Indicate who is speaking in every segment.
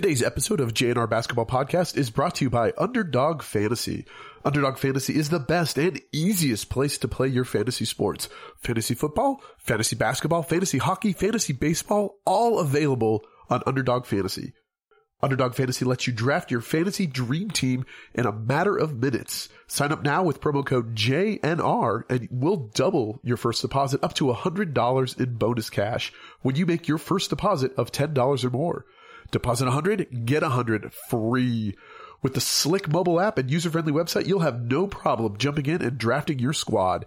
Speaker 1: Today's episode of JNR Basketball Podcast is brought to you by Underdog Fantasy. Underdog Fantasy is the best and easiest place to play your fantasy sports. Fantasy football, fantasy basketball, fantasy hockey, fantasy baseball, all available on Underdog Fantasy. Underdog Fantasy lets you draft your fantasy dream team in a matter of minutes. Sign up now with promo code JNR and we'll double your first deposit up to $100 in bonus cash when you make your first deposit of $10 or more. Deposit 100, get 100 free. With the slick mobile app and user-friendly website, you'll have no problem jumping in and drafting your squad.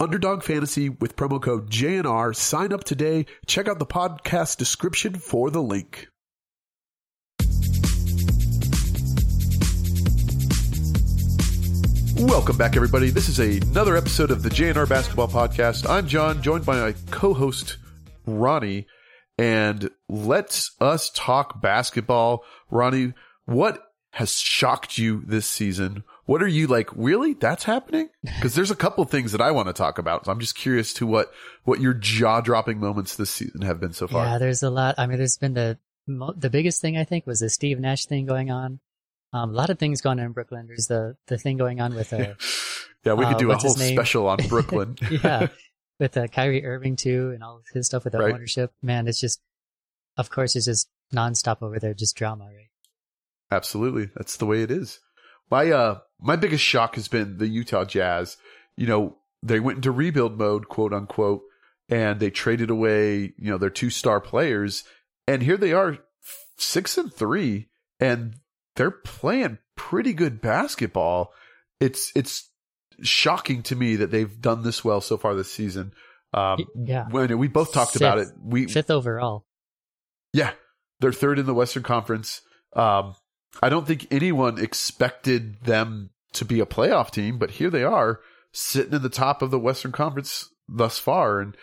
Speaker 1: Underdog Fantasy with promo code JNR. Sign up today. Check out the podcast description for the link. Welcome back, everybody. This is another episode of the JNR Basketball Podcast. I'm Jon, joined by my co-host Ronnie, and let's us talk basketball. Ronnie, what has shocked you this season? What are you like? Really, that's happening? Because there's a couple things that I want to talk about. So I'm just curious to what what your jaw dropping moments this season have been so far.
Speaker 2: Yeah, there's a lot. I mean, there's been the the biggest thing I think was the Steve Nash thing going on. Um, a lot of things going on in Brooklyn. There's the the thing going on with uh,
Speaker 1: yeah, we could
Speaker 2: uh,
Speaker 1: do a whole special on Brooklyn.
Speaker 2: yeah, with uh, Kyrie Irving too, and all of his stuff with the
Speaker 1: Right.
Speaker 2: ownership. Man, it's just, of course, it's just nonstop over there, just drama, right?
Speaker 1: Absolutely. That's the way it is. My uh my biggest shock has been the Utah Jazz. You know, they went into rebuild mode, quote unquote, and they traded away, you know, their two star players. And here they are, six and three, and they're playing pretty good basketball. It's it's shocking to me that they've done this well so far this season. Um,
Speaker 2: Yeah,
Speaker 1: when we both talked about it,
Speaker 2: Fifth.
Speaker 1: we
Speaker 2: fifth overall.
Speaker 1: yeah, they're third in the Western Conference. Um, I don't think anyone expected them to be a playoff team, but here they are sitting in the top of the Western Conference thus far. And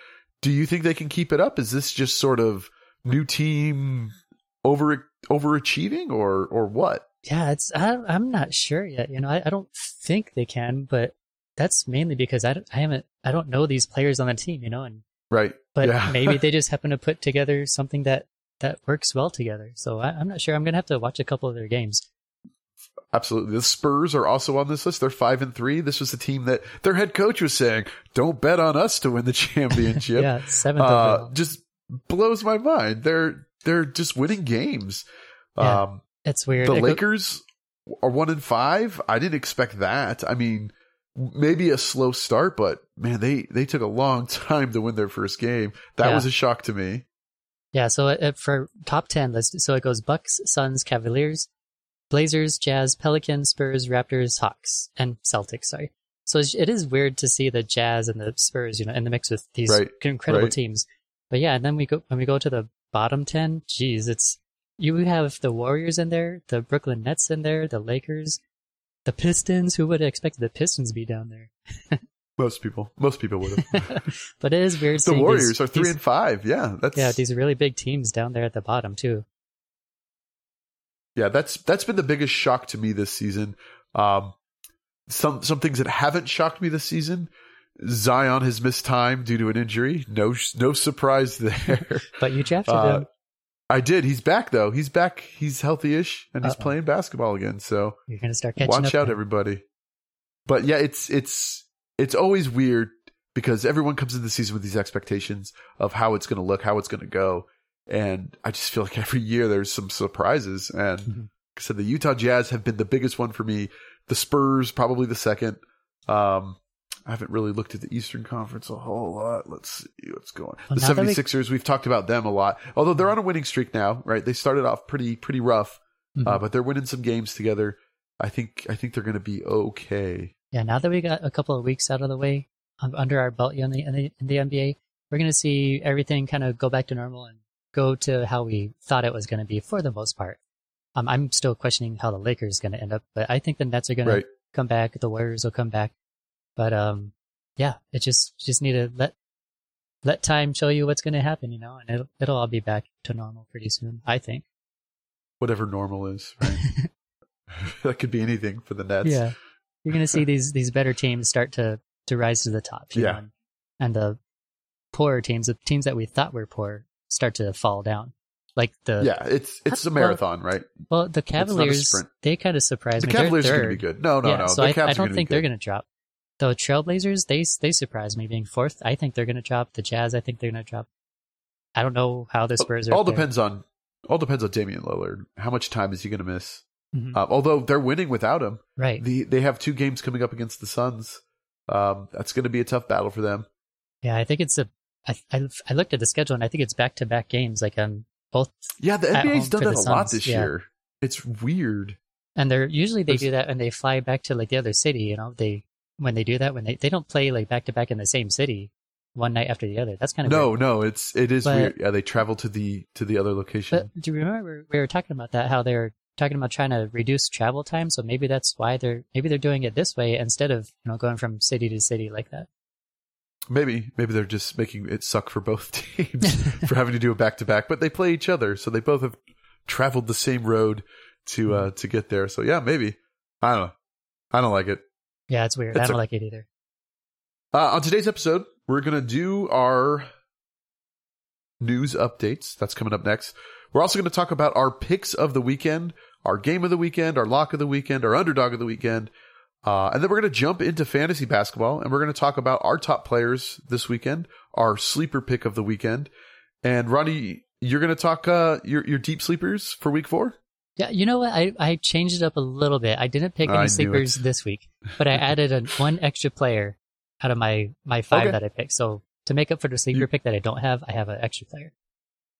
Speaker 1: do you think they can keep it up? Is this just sort of new team over overachieving or or what?
Speaker 2: Yeah, it's I, I'm not sure yet. You know, I, I don't think they can, but that's mainly because I, don't- I haven't I don't know these players on the team. You know, and
Speaker 1: Right.
Speaker 2: but
Speaker 1: Yeah.
Speaker 2: maybe they just happen to put together something that that works well together. So I, I'm not sure. I'm gonna have to watch a couple of their games.
Speaker 1: Absolutely. The Spurs are also on this list. They're five and three. This was the team that their head coach was saying, "Don't bet on us to win the championship."
Speaker 2: Yeah, seventh
Speaker 1: uh, just blows my mind. They're they're just winning games.
Speaker 2: Yeah.
Speaker 1: Um,
Speaker 2: It's weird.
Speaker 1: the
Speaker 2: I go-
Speaker 1: Lakers are one in five. I didn't expect that. I mean, maybe a slow start, but man, they they took a long time to win their first game. That
Speaker 2: Yeah.
Speaker 1: was a shock to me.
Speaker 2: yeah. So it, for top ten list, so it goes Bucks, Suns, Cavaliers, Blazers, Jazz, Pelicans, Spurs, Raptors, Hawks, and Celtics. Sorry. So it is weird to see the Jazz and the Spurs, you know, in the mix with these
Speaker 1: Right,
Speaker 2: incredible
Speaker 1: right.
Speaker 2: teams. But yeah, and then we go when we go to the bottom ten. Geez, it's you have the Warriors in there, the Brooklyn Nets in there, the Lakers, the Pistons. Who would have expected the Pistons to be down there?
Speaker 1: Most people, most people would have.
Speaker 2: but it is weird.
Speaker 1: the
Speaker 2: seeing these-
Speaker 1: Warriors are three
Speaker 2: these-
Speaker 1: and five. Yeah, that's
Speaker 2: yeah, these really big teams down there at the bottom too.
Speaker 1: yeah, that's that's been the biggest shock to me this season. Um, some some things that haven't shocked me this season. Zion has missed time due to an injury. No no surprise there.
Speaker 2: But you drafted
Speaker 1: Uh,
Speaker 2: him.
Speaker 1: I did. He's back though. He's back. He's healthy-ish and he's
Speaker 2: Uh-oh.
Speaker 1: playing basketball again. So
Speaker 2: You're gonna start catching
Speaker 1: watch out,
Speaker 2: now.
Speaker 1: everybody. But yeah, it's it's it's always weird because everyone comes into the season with these expectations of how it's going to look, how it's going to go, and I just feel like every year there's some surprises. And
Speaker 2: Mhm.
Speaker 1: like I said, the Utah Jazz have been the biggest one for me. The Spurs probably the second. Um, I haven't really looked at the Eastern Conference a whole lot. Let's see what's going.
Speaker 2: Well,
Speaker 1: the
Speaker 2: now that we-
Speaker 1: 76ers, we've talked about them a lot. Although they're on a winning streak now, right? They started off pretty pretty rough,
Speaker 2: Mhm.
Speaker 1: uh, but they're winning some games together. I think I think they're going to be okay.
Speaker 2: Yeah, now that we got a couple of weeks out of the way um, under our belt in the, in the in the NBA, we're gonna see everything kind of go back to normal and go to how we thought it was gonna be for the most part. Um, I'm still questioning how the Lakers are going to end up, but I think the Nets are going
Speaker 1: Right.
Speaker 2: to come back. The Warriors will come back, but um, yeah, it just just need to let let time show you what's going to happen, you know, and it'll it'll all be back to normal pretty soon. I think.
Speaker 1: Whatever normal is, right? that could be anything for the Nets.
Speaker 2: Yeah, you're going to see these these better teams start to to rise to the top. you
Speaker 1: Yeah.
Speaker 2: know, and, and the poorer teams, the teams that we thought were poor, start to fall down. Like the
Speaker 1: yeah, it's it's a
Speaker 2: well,
Speaker 1: marathon, right?
Speaker 2: well, the Cavaliers they kind of surprised
Speaker 1: The
Speaker 2: me.
Speaker 1: Cavaliers are going to be good. No, no,
Speaker 2: yeah,
Speaker 1: no.
Speaker 2: so I, I don't think they're going to drop. The Trailblazers they they surprised me being fourth. I think they're going to drop. The Jazz I think they're going to drop. I don't know how the Spurs are.
Speaker 1: all
Speaker 2: up there.
Speaker 1: depends on all depends on Damian Lillard. How much time is he going to miss?
Speaker 2: Mhm.
Speaker 1: Uh, although they're winning without him,
Speaker 2: right?
Speaker 1: the, they have two games coming up against the Suns. Um, that's going to be a tough battle for them.
Speaker 2: Yeah, I think it's a. I, I, I looked at the schedule and I think it's back to back games like um, both,
Speaker 1: Yeah, the NBA's done that a lot this
Speaker 2: yeah.
Speaker 1: year. It's weird.
Speaker 2: and they're usually they
Speaker 1: There's-
Speaker 2: do that and they fly back to like the other city. You know, they when they do that when they they don't play like back to back in the same city one night after the other. That's kind of
Speaker 1: No,
Speaker 2: Weird.
Speaker 1: no, it's it is
Speaker 2: But-
Speaker 1: weird. Yeah, they travel to the to the other location.
Speaker 2: But do you remember we were talking about that? How they're talking about trying to reduce travel time. So maybe that's why they're maybe they're doing it this way instead of you know going from city to city like that.
Speaker 1: maybe maybe they're just making it suck for both teams for having to do a back to back. But they play each other, so they both have traveled the same road to uh to get there. So yeah, maybe I don't know. I don't like it.
Speaker 2: Yeah, it's weird. I don't
Speaker 1: a-
Speaker 2: like it either.
Speaker 1: Uh, on today's episode, we're going to do our news updates. That's coming up next. We're also going to talk about our picks of the weekend, our game of the weekend, our lock of the weekend, our underdog of the weekend. Uh, and then we're going to jump into fantasy basketball and we're going to talk about our top players this weekend, our sleeper pick of the weekend. And Ronnie, you're going to talk uh, your your deep sleepers for week four.
Speaker 2: Yeah, you know what? I, I changed it up a little bit. I didn't pick any
Speaker 1: knew
Speaker 2: sleepers this week, but I added a, one extra player out of my, my five
Speaker 1: Okay.
Speaker 2: that I picked. So to make up for the sleeper
Speaker 1: You-
Speaker 2: pick that I don't have, I have an extra player.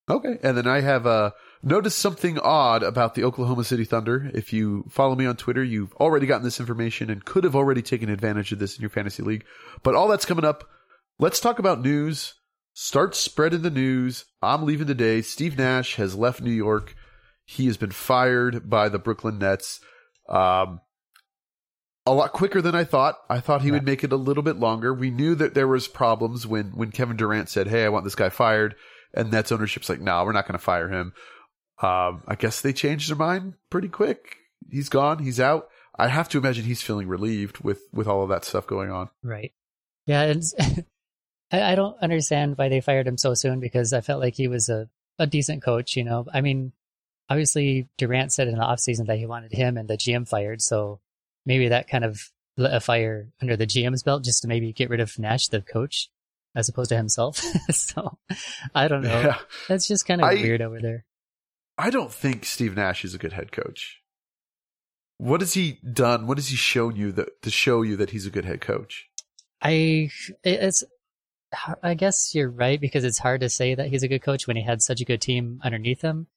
Speaker 1: Okay. And then I have uh, noticed something odd about the Oklahoma City Thunder. If you follow me on Twitter, you've already gotten this information and could have already taken advantage of this in your fantasy league. But all that's coming up. Let's talk about news. Start spreading the news. I'm leaving today. Steve Nash has left New York. He has been fired by the Brooklyn Nets. Um, a lot quicker than I thought. I thought he
Speaker 2: Yeah.
Speaker 1: would make it a little bit longer. We knew that there was problems when when Kevin Durant said, "Hey, I want this guy fired." and Nets ownership's like, "No, we're not going to fire him." Um, I guess they changed their mind pretty quick. He's gone. He's out. I have to imagine he's feeling relieved with with all of that stuff going on.
Speaker 2: Right. Yeah, I, I don't understand why they fired him so soon because I felt like he was a, a decent coach, you know. I mean, obviously Durant said in the offseason that he wanted him and the GM fired, so maybe that kind of lit a fire under the GM's belt just to maybe get rid of Nash, the coach, as opposed to himself. so I don't know.
Speaker 1: Yeah.
Speaker 2: That's just kind of
Speaker 1: I-
Speaker 2: weird over there.
Speaker 1: I don't think Steve Nash is a good head coach. What has he done? What has he shown you that to show you that he's a good head coach?
Speaker 2: I it's I guess you're right because it's hard to say that he's a good coach when he had such a good team underneath him.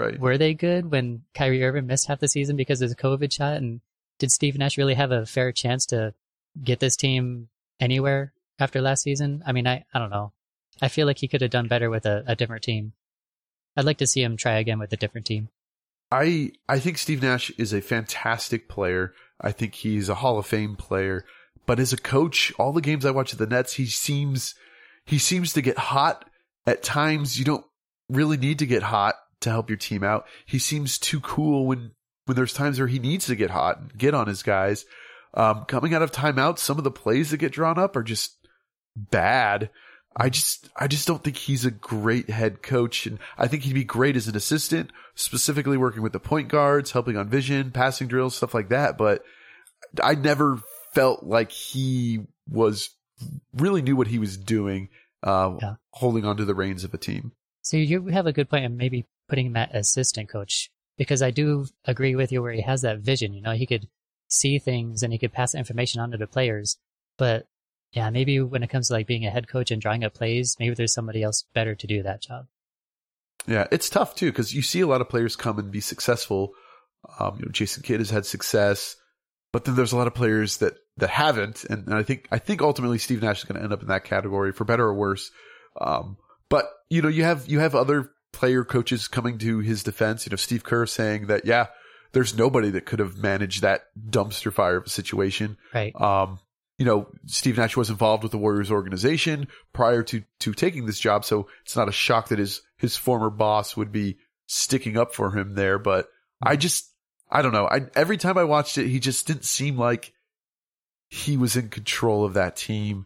Speaker 1: Right.
Speaker 2: were they good when Kyrie Irving missed half the season because of the COVID shot? And did Steve Nash really have a fair chance to get this team anywhere after last season? I mean, I, I don't know. I feel like he could have done better with a, a different team. I'd like to see him try again with a different team.
Speaker 1: I I think Steve Nash is a fantastic player. I think he's a Hall of Fame player. But as a coach, all the games I watch of the Nets, he seems he seems to get hot at times. You don't really need to get hot to help your team out. He seems too cool when when there's times where he needs to get hot and get on his guys. Um, coming out of timeout, some of the plays that get drawn up are just bad. I just I just don't think he's a great head coach and I think he'd be great as an assistant, specifically working with the point guards, helping on vision, passing drills, stuff like that, but I never felt like he was really knew what he was doing uh
Speaker 2: Yeah.
Speaker 1: holding onto the reins of a team.
Speaker 2: So you have a good point in maybe putting him at assistant coach because I do agree with you where he has that vision. You know, he could see things and he could pass information on to the players. But yeah, maybe when it comes to like being a head coach and drawing up plays, maybe there's somebody else better to do that job.
Speaker 1: Yeah, it's tough too because you see a lot of players come and be successful. Um, you know, Jason Kidd has had success, but then there's a lot of players that that haven't, and, and I think I think ultimately Steve Nash is going to end up in that category for better or worse. Um, but you know, you have you have other player coaches coming to his defense. You know, Steve Kerr saying that yeah, there's nobody that could have managed that dumpster fire of a situation.
Speaker 2: Right.
Speaker 1: Um, you know, Steve Nash was involved with the Warriors organization prior to to taking this job, so it's not a shock that his his former boss would be sticking up for him there. But I just, I don't know. I every time I watched it, he just didn't seem like he was in control of that team,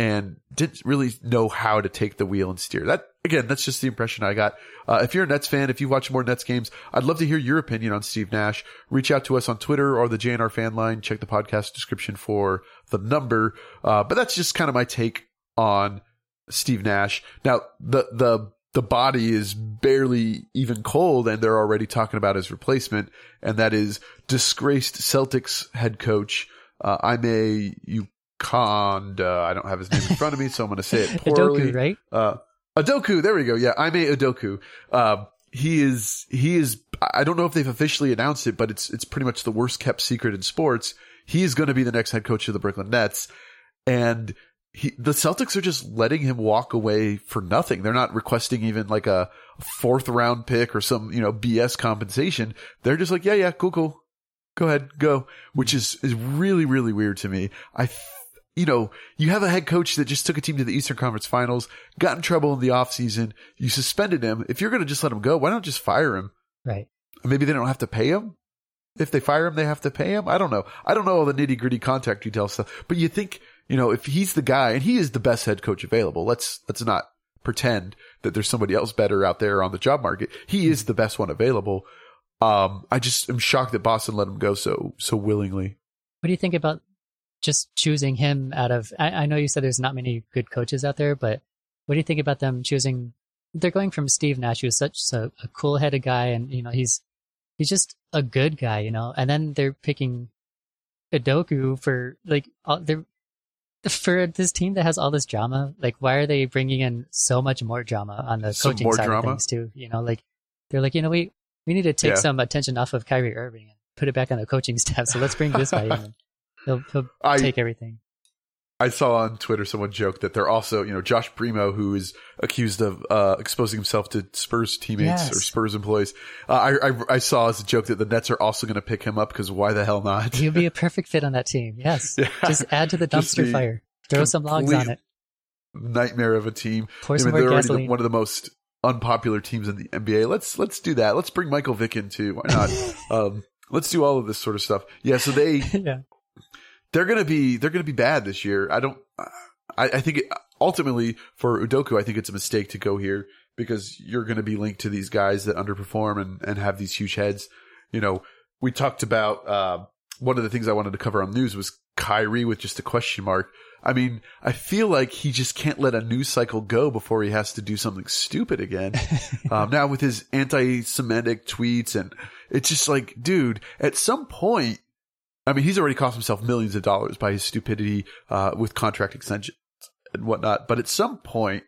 Speaker 1: and didn't really know how to take the wheel and steer. That again, that's just the impression I got. Uh, if you're a Nets fan, if you watch more Nets games, I'd love to hear your opinion on Steve Nash. Reach out to us on Twitter or the JNR fan line. Check the podcast description for the number. Uh, but that's just kind of my take on Steve Nash. Now, the, the, the body is barely even cold and they're already talking about his replacement. And that is disgraced Celtics head coach, uh, Ime Udoka. I don't have his name in front of me, so I'm going to say it poorly.
Speaker 2: Udoka, right?
Speaker 1: Uh, Udoka, there we go. Yeah, Ime Udoka. Uh, he is, he is, I don't know if they've officially announced it, but it's, it's pretty much the worst kept secret in sports. He is going to be the next head coach of the Brooklyn Nets. And he, the Celtics are just letting him walk away for nothing. They're not requesting even like a fourth round pick or some, you know, BS compensation. They're just like, yeah, yeah, cool, cool. Go ahead, go, which is, is really, really weird to me. I, you know, you have a head coach that just took a team to the Eastern Conference Finals, got in trouble in the offseason. You suspended him. If you're going to just let him go, why don't just fire him?
Speaker 2: Right.
Speaker 1: Maybe they don't have to pay him. If they fire him, they have to pay him. I don't know. I don't know all the nitty gritty contact detail stuff, but you think, you know, if he's the guy and he is the best head coach available, let's, let's not pretend that there's somebody else better out there on the job market. He is the best one available. Um, I just am shocked that Boston let him go so, so willingly.
Speaker 2: What do you think about just choosing him out of? I, I know you said there's not many good coaches out there, but what do you think about them choosing? They're going from Steve Nash, who's such a, a cool-headed guy, and you know he's he's just a good guy, you know, and then they're picking Udoka for like all, they're for this team that has all this drama. Like, why are they bringing in so much more drama on the
Speaker 1: Some
Speaker 2: coaching side
Speaker 1: drama?
Speaker 2: of things too? You know, like they're like, you know, we we need to take
Speaker 1: Yeah.
Speaker 2: some attention off of Kyrie Irving and put it back on the coaching staff. So let's bring this guy in. And he'll he'll
Speaker 1: I,
Speaker 2: take everything.
Speaker 1: I saw on Twitter someone joke that they're also, you know, Josh Primo, who is accused of uh, exposing himself to Spurs teammates
Speaker 2: Yes.
Speaker 1: or Spurs employees. Uh, I, I I saw as a joke that the Nets are also going to pick him up because why the hell not?
Speaker 2: He'll be a perfect fit on that team. Yes,
Speaker 1: Yeah.
Speaker 2: just add to the dumpster fire. Throw some logs on it.
Speaker 1: Nightmare of a team.
Speaker 2: Pour
Speaker 1: I mean,
Speaker 2: more
Speaker 1: they're already the- one of the most unpopular teams in the NBA. Let's let's do that. Let's bring Michael Vick in too. Why not? um, let's do all of this sort of stuff. Yeah. So they
Speaker 2: yeah,
Speaker 1: they're gonna be they're gonna be bad this year. I don't. I, I think it, ultimately for Udoka, I think it's a mistake to go here because you're going to be linked to these guys that underperform and and have these huge heads. You know, we talked about uh, one of the things I wanted to cover on news was Kyrie with just a question mark. I mean, I feel like he just can't let a news cycle go before he has to do something stupid again. um, now with his anti-Semitic tweets and it's just like, dude, at some point, I mean, he's already cost himself millions of dollars by his stupidity, uh, with contract extensions and whatnot. But at some point,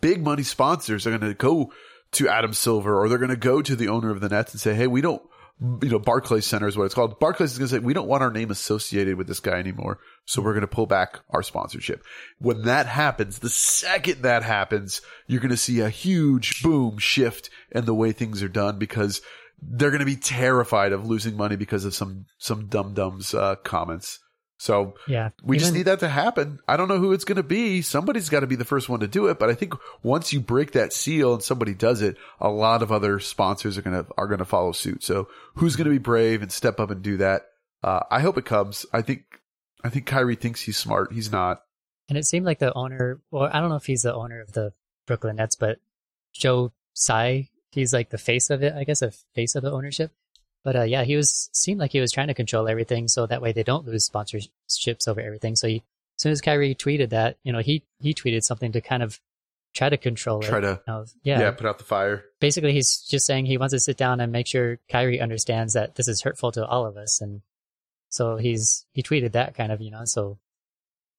Speaker 1: big money sponsors are going to go to Adam Silver or they're going to go to the owner of the Nets and say, Hey, we don't, you know, Barclays Center is what it's called. Barclays is going to say, we don't want our name associated with this guy anymore. So we're going to pull back our sponsorship. When that happens, the second that happens, you're going to see a huge boom shift in the way things are done because they're going to be terrified of losing money because of some, some dum dums, uh, comments. So
Speaker 2: yeah.
Speaker 1: we just need that to happen. I don't know who it's going to be. Somebody's got to be the first one to do it. But I think once you break that seal and somebody does it, a lot of other sponsors are going to are going to follow suit. So who's going to be brave and step up and do that? Uh, I hope it comes. I think I think Kyrie thinks he's smart. He's not.
Speaker 2: And it seemed like the owner, well, I don't know if he's the owner of the Brooklyn Nets, but Joe Tsai, he's like the face of it, I guess, a face of the ownership. But uh, yeah, he was seemed like he was trying to control everything, so that way they don't lose sponsorships over everything. So he, as soon as Kyrie tweeted that, you know, he he tweeted something to kind of try to control it.
Speaker 1: Try to
Speaker 2: You know,
Speaker 1: yeah.
Speaker 2: yeah,
Speaker 1: put out the fire.
Speaker 2: basically he's just saying he wants to sit down and make sure Kyrie understands that this is hurtful to all of us, and so he's he tweeted that kind of, you know. So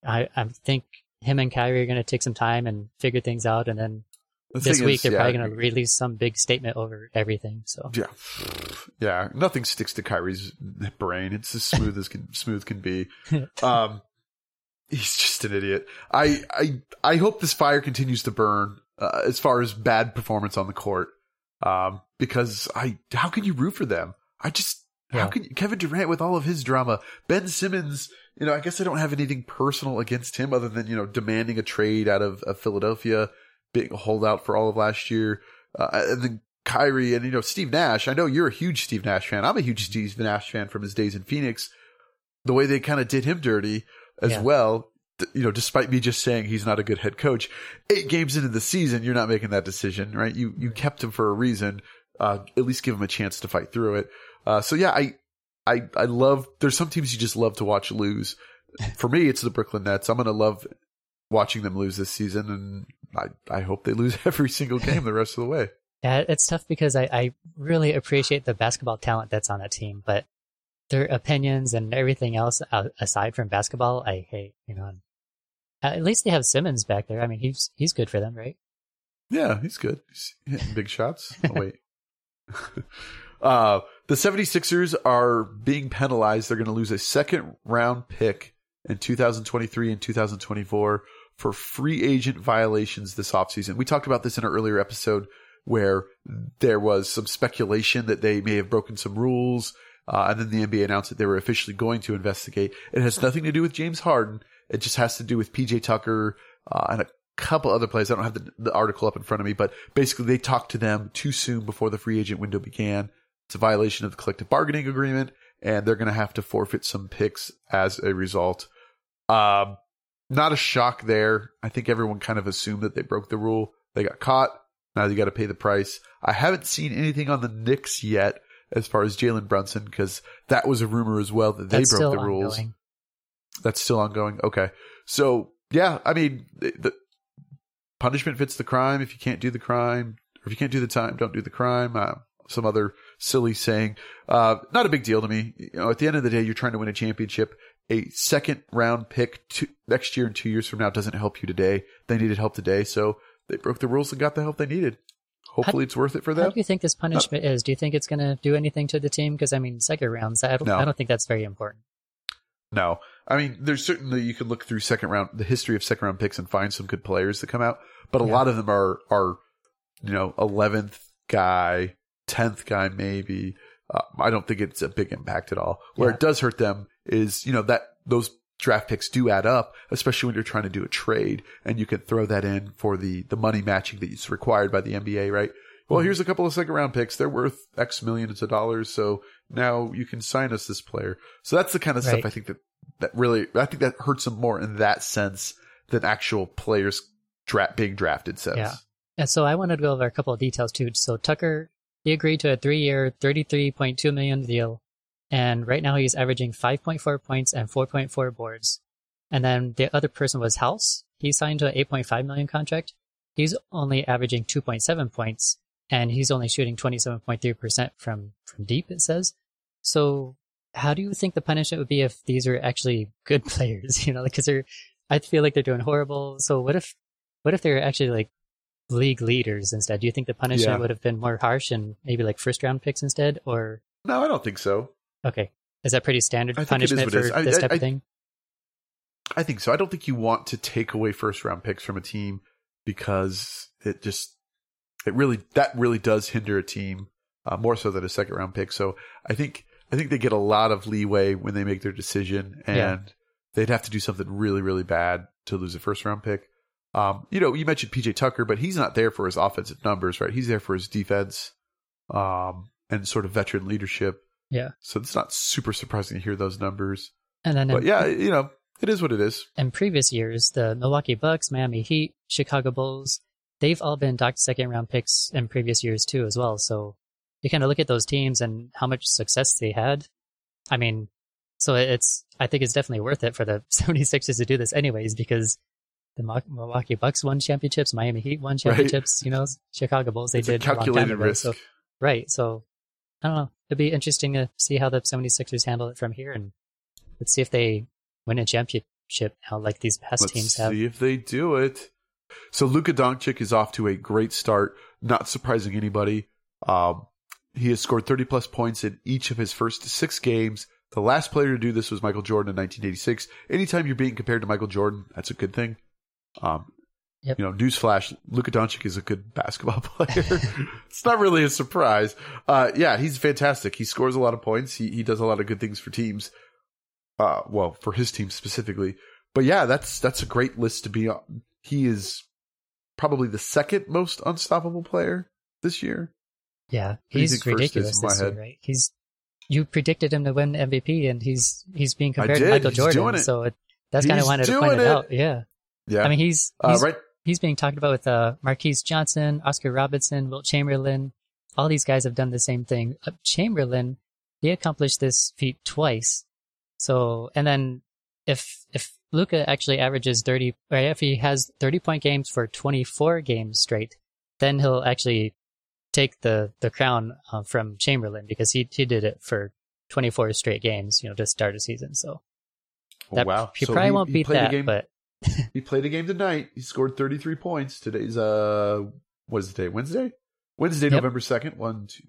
Speaker 2: I I think him and Kyrie are going to take some time and figure things out, and then
Speaker 1: The
Speaker 2: this week
Speaker 1: is,
Speaker 2: they're
Speaker 1: yeah,
Speaker 2: probably going to release some big statement over everything. So
Speaker 1: Yeah, yeah. Nothing sticks to Kyrie's brain. It's as smooth as can smooth can be. Um, he's just an idiot. I I I hope this fire continues to burn uh, as far as bad performance on the court. Um, because I how can you root for them? I just how can you, Kevin Durant with all of his drama, Ben Simmons. You know, I guess I don't have anything personal against him other than you know demanding a trade out of, of Philadelphia, being a holdout for all of last year, uh, and then Kyrie and you know Steve Nash. I know you're a huge Steve Nash fan. I'm a huge Steve Nash fan from his days in Phoenix. The way they kind of did him dirty as
Speaker 2: Yeah.
Speaker 1: well. you know, despite me just saying he's not a good head coach, eight games into the season, you're not making that decision, right? You you kept him for a reason. Uh, at least give him a chance to fight through it. Uh, so yeah, I I I love. There's some teams you just love to watch lose. For me, it's the Brooklyn Nets. I'm gonna love watching them lose this season, and I I hope they lose every single game the rest of the way.
Speaker 2: Yeah, it's tough because I, I really appreciate the basketball talent that's on that team, but their opinions and everything else aside from basketball, I hate. You know, at least they have Simmons back there. I mean, he's he's good for them, right?
Speaker 1: Yeah, he's good. He's hitting big shots. Oh, wait. uh, the 76ers are being penalized. They're going to lose a second round pick in 2023 and 2024 for free agent violations this offseason. We talked about this in an earlier episode where there was some speculation that they may have broken some rules. Uh, and then the NBA announced that they were officially going to investigate. It has nothing to do with James Harden. It just has to do with PJ Tucker uh, and a couple other players. I don't have the, the, article up in front of me, but basically they talked to them too soon before the free agent window began. It's a violation of the collective bargaining agreement, and they're going to have to forfeit some picks as a result. Um, not a shock there. I think everyone kind of assumed that they broke the rule. They got caught. Now you got to pay the price. I haven't seen anything on the Knicks yet as far as Jalen Brunson because that was a rumor as well that they
Speaker 2: That's
Speaker 1: broke the rules. That's still ongoing. Okay. So yeah, I mean, the, the, punishment fits the crime. If you can't do the crime, or if you can't do the time, don't do the crime. Uh, some other silly saying. Uh, not a big deal to me. You know, at the end of the day, you're trying to win a championship. A second round pick to, next year and two years from now doesn't help you today. They needed help today, so they broke the rules and got the help they needed. Hopefully, it's worth it for them.
Speaker 2: How do you think this punishment is? Do you think it's going to do anything to the team? Because I mean, second rounds, I don't, no. I don't think that's very important.
Speaker 1: No, I mean, there's certainly you can look through second round, the history of second round picks, and find some good players that come out, but a yeah. lot of them are are, you know, eleventh guy, tenth guy, maybe. Uh, I don't think it's a big impact at all. Where yeah. it does hurt them is, you know, that those draft picks do add up, especially when you're trying to do a trade and you can throw that in for the, the money matching that is required by the NBA, right? Well, mm-hmm. here's a couple of second round picks. They're worth X millions of dollars. So now you can sign us this player. So that's the kind of right. stuff I think that, that really, I think that hurts them more in that sense than actual players dra- being drafted says.
Speaker 2: Yeah. And so I wanted to go over a couple of details too. So Tucker, he agreed to a three year, 33.2 million deal and right now he's averaging 5.4 points and 4.4 boards. And then the other person was House. He signed to an 8.5 million contract. He's only averaging 2.7 points and he's only shooting 27.3% from, from deep, it says. So how do you think the punishment would be if these are actually good players? You know, because they're, I feel like they're doing horrible. So what if, what if they're actually like league leaders instead? Do you think the punishment yeah. would have been more harsh and maybe like first round picks instead or?
Speaker 1: No, I don't think so.
Speaker 2: Okay. Is that pretty standard punishment for I, this type I, of thing?
Speaker 1: I think so. I don't think you want to take away first round picks from a team because it just it really that really does hinder a team uh, more so than a second round pick. So I think I think they get a lot of leeway when they make their decision, and yeah. they'd have to do something really really bad to lose a first round pick. Um, you know, you mentioned PJ Tucker, but he's not there for his offensive numbers, right? He's there for his defense um, and sort of veteran leadership.
Speaker 2: Yeah.
Speaker 1: So it's not super surprising to hear those numbers.
Speaker 2: And then,
Speaker 1: but in, yeah, you know, it is what it is.
Speaker 2: In previous years, the Milwaukee Bucks, Miami Heat, Chicago Bulls, they've all been docked second round picks in previous years too, as well. So you kind of look at those teams and how much success they had. I mean, so it's, I think it's definitely worth it for the 76ers to do this anyways, because the Milwaukee Bucks won championships, Miami Heat won championships, right. you know, Chicago Bulls, they it's did calculated a risk. So, right. So I don't know. It'd be interesting to see how the 76ers handle it from here, and let's see if they win a championship now, like these past let's teams have.
Speaker 1: See if they do it. So Luka Doncic is off to a great start, not surprising anybody. Um, he has scored 30 plus points in each of his first six games. The last player to do this was Michael Jordan in 1986. Anytime you're being compared to Michael Jordan, that's a good thing. Um, Yep. You know, newsflash: Luka Doncic is a good basketball player. it's not really a surprise. Uh, yeah, he's fantastic. He scores a lot of points. He he does a lot of good things for teams. Uh, well, for his team specifically. But yeah, that's that's a great list to be on. He is probably the second most unstoppable player this year.
Speaker 2: Yeah, he's ridiculous this year, right? He's you predicted him to win MVP, and he's he's being compared to Michael Jordan. So it, that's kind of
Speaker 1: He's
Speaker 2: wanted to point it,
Speaker 1: it.
Speaker 2: out. Yeah.
Speaker 1: Yeah.
Speaker 2: I mean, he's,
Speaker 1: uh,
Speaker 2: he's
Speaker 1: right.
Speaker 2: He's being talked about with uh, Marquise Johnson, Oscar Robinson, Wilt Chamberlain. All these guys have done the same thing. Uh, Chamberlain, he accomplished this feat twice. So, and then if if Luka actually averages thirty, or if he has thirty point games for twenty four games straight, then he'll actually take the the crown uh, from Chamberlain because he he did it for twenty four straight games, you know, to start a season. So
Speaker 1: Oh,
Speaker 2: that,
Speaker 1: wow.
Speaker 2: he
Speaker 1: So
Speaker 2: probably won't
Speaker 1: he
Speaker 2: beat that,
Speaker 1: game-
Speaker 2: but
Speaker 1: He played a game tonight. He scored 33 points. Today's uh what is the day? Wednesday? Wednesday,
Speaker 2: Yep.
Speaker 1: November 2nd. One, two.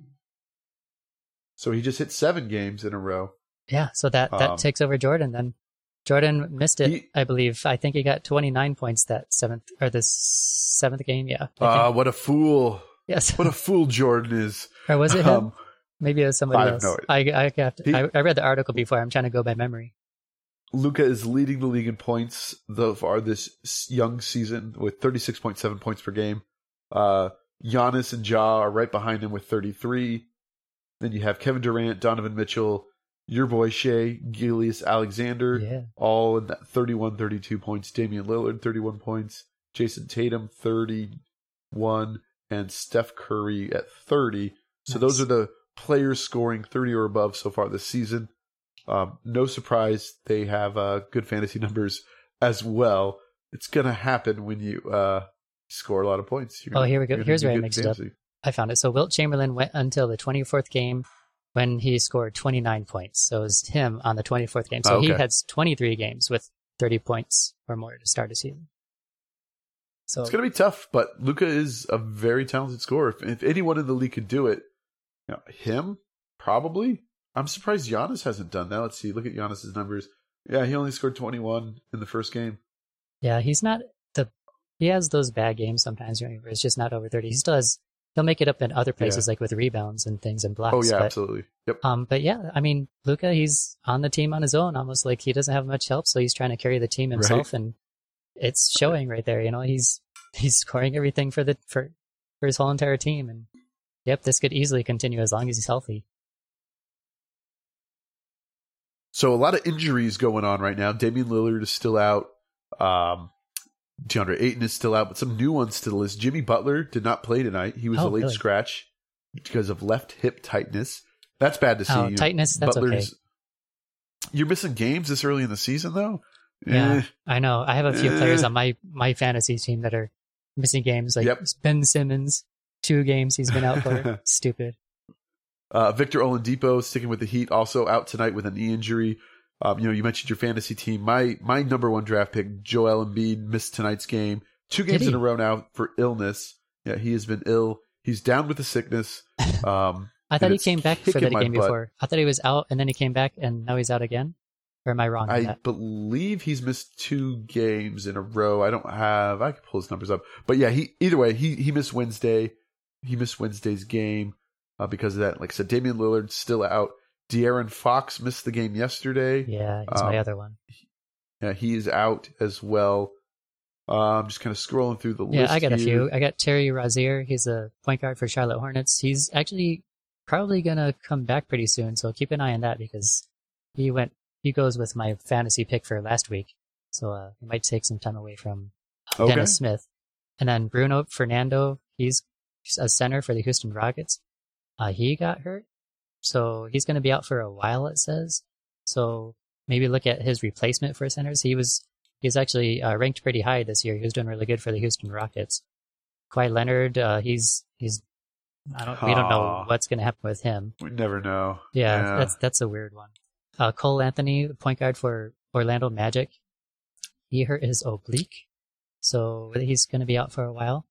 Speaker 1: So he just hit seven games in a row.
Speaker 2: Yeah, so that that
Speaker 1: Um,
Speaker 2: takes over Jordan. Then Jordan missed it,
Speaker 1: He-
Speaker 2: I believe. I think he got 29 points that seventh or the seventh game. Yeah.
Speaker 1: Ah,
Speaker 2: think.
Speaker 1: what a fool.
Speaker 2: yes.
Speaker 1: What a fool Jordan is.
Speaker 2: or was it him?
Speaker 1: Um,
Speaker 2: Maybe it was somebody
Speaker 1: I
Speaker 2: else.
Speaker 1: no
Speaker 2: I I, to-
Speaker 1: He-
Speaker 2: I I read the article before. I'm trying to go by memory.
Speaker 1: Luka is leading the league in points so far this young season with 36.7 points per game. Uh, Giannis and Ja are right behind him with 33. Then you have Kevin Durant, Donovan Mitchell, your boy Shai, Gilius Alexander,
Speaker 2: Yeah.
Speaker 1: all in that 31 32 points. Damian Lillard, 31 points. Jayson Tatum, 31. And Steph Curry at 30. So
Speaker 2: Nice.
Speaker 1: those are the players scoring 30 or above so far this season. Um, no surprise they have uh, good fantasy numbers as well. It's going to happen when you uh, score a lot of points. You're
Speaker 2: Oh,
Speaker 1: gonna-
Speaker 2: here we go. Here's where I mixed it up. I found it. So Wilt Chamberlain went until the 24th game when he scored 29 points. So it was him on the 24th game. So he
Speaker 1: Okay.
Speaker 2: had 23 games with 30 points or more to start a season. So
Speaker 1: It's going to be tough, but Luka is a very talented scorer. If, if anyone in the league could do it, you know, him probably. I'm surprised Giannis hasn't done that. Let's see. Look at Giannis's numbers. Yeah, he only scored 21 in the first game.
Speaker 2: Yeah, he's not the. He has those bad games sometimes where it's just not over thirty. He still has. He'll make it up in other places like with rebounds and things and blocks.
Speaker 1: Oh yeah,
Speaker 2: but,
Speaker 1: absolutely. Yep.
Speaker 2: Um, but yeah, I mean, Luka, he's on the team on his own, almost like he doesn't have much help, so he's trying to carry the team himself, and it's showing right there. You know, he's he's scoring everything for the for for his whole entire team, and yep, this could easily continue as long as he's healthy.
Speaker 1: So a lot of injuries going on right now. Damian Lillard is still out. Um, DeAndre Ayton is still out, but some new ones to the list. Jimmy Butler did not play tonight. He was
Speaker 2: Oh,
Speaker 1: a late
Speaker 2: really?
Speaker 1: scratch because of left hip tightness. That's bad to see.
Speaker 2: Oh,
Speaker 1: know,
Speaker 2: tightness, that's okay.
Speaker 1: You're missing games this early in the season, though.
Speaker 2: Yeah.
Speaker 1: Eh,
Speaker 2: I know. I have a few
Speaker 1: Eh.
Speaker 2: players on my my fantasy team that are missing games, like
Speaker 1: Yep.
Speaker 2: Ben Simmons, two games he's been out for. Stupid.
Speaker 1: Uh, Victor Oladipo sticking with the Heat, also out tonight with a knee injury. Um, you know, you mentioned your fantasy team. My my number one draft pick, Joel Embiid, missed tonight's game. Two games in a row now for illness. Yeah, he has been ill. He's down with the sickness. Um,
Speaker 2: I thought he came back for that game
Speaker 1: butt.
Speaker 2: before. I thought he was out and then he came back and now he's out again. Or am I wrong?
Speaker 1: I
Speaker 2: that?
Speaker 1: believe he's missed two games in a row. I don't have. I can pull his numbers up, but yeah, he either way he he missed Wednesday. He missed Wednesday's game uh, because of that. Like I said, Damian Lillard still out. De'Aaron Fox missed the game yesterday.
Speaker 2: Yeah, he's my
Speaker 1: Um,
Speaker 2: other one.
Speaker 1: Yeah, he is out as well. Uh, I'm just kind of scrolling through the
Speaker 2: Yeah,
Speaker 1: list.
Speaker 2: Yeah, I got a few. I got Terry Rozier. He's a point guard for Charlotte Hornets. He's actually probably gonna come back pretty soon, so keep an eye on that because he went. He goes with my fantasy pick for last week, so uh, he might take some time away from
Speaker 1: Okay.
Speaker 2: Dennis Smith. And then Bruno Fernando, he's a center for the Houston Rockets. Uh, he got hurt, so he's going to be out for a while. It says. So maybe look at his replacement for centers. He was he's actually uh, ranked pretty high this year. He was doing really good for the Houston Rockets. Kawhi Leonard, uh, he's he's I don't we don't know what's going to happen with him.
Speaker 1: We never know.
Speaker 2: Yeah, that's that's a weird one. Uh, Cole Anthony, point guard for Orlando Magic, he hurt his oblique, so he's going to be out for a while.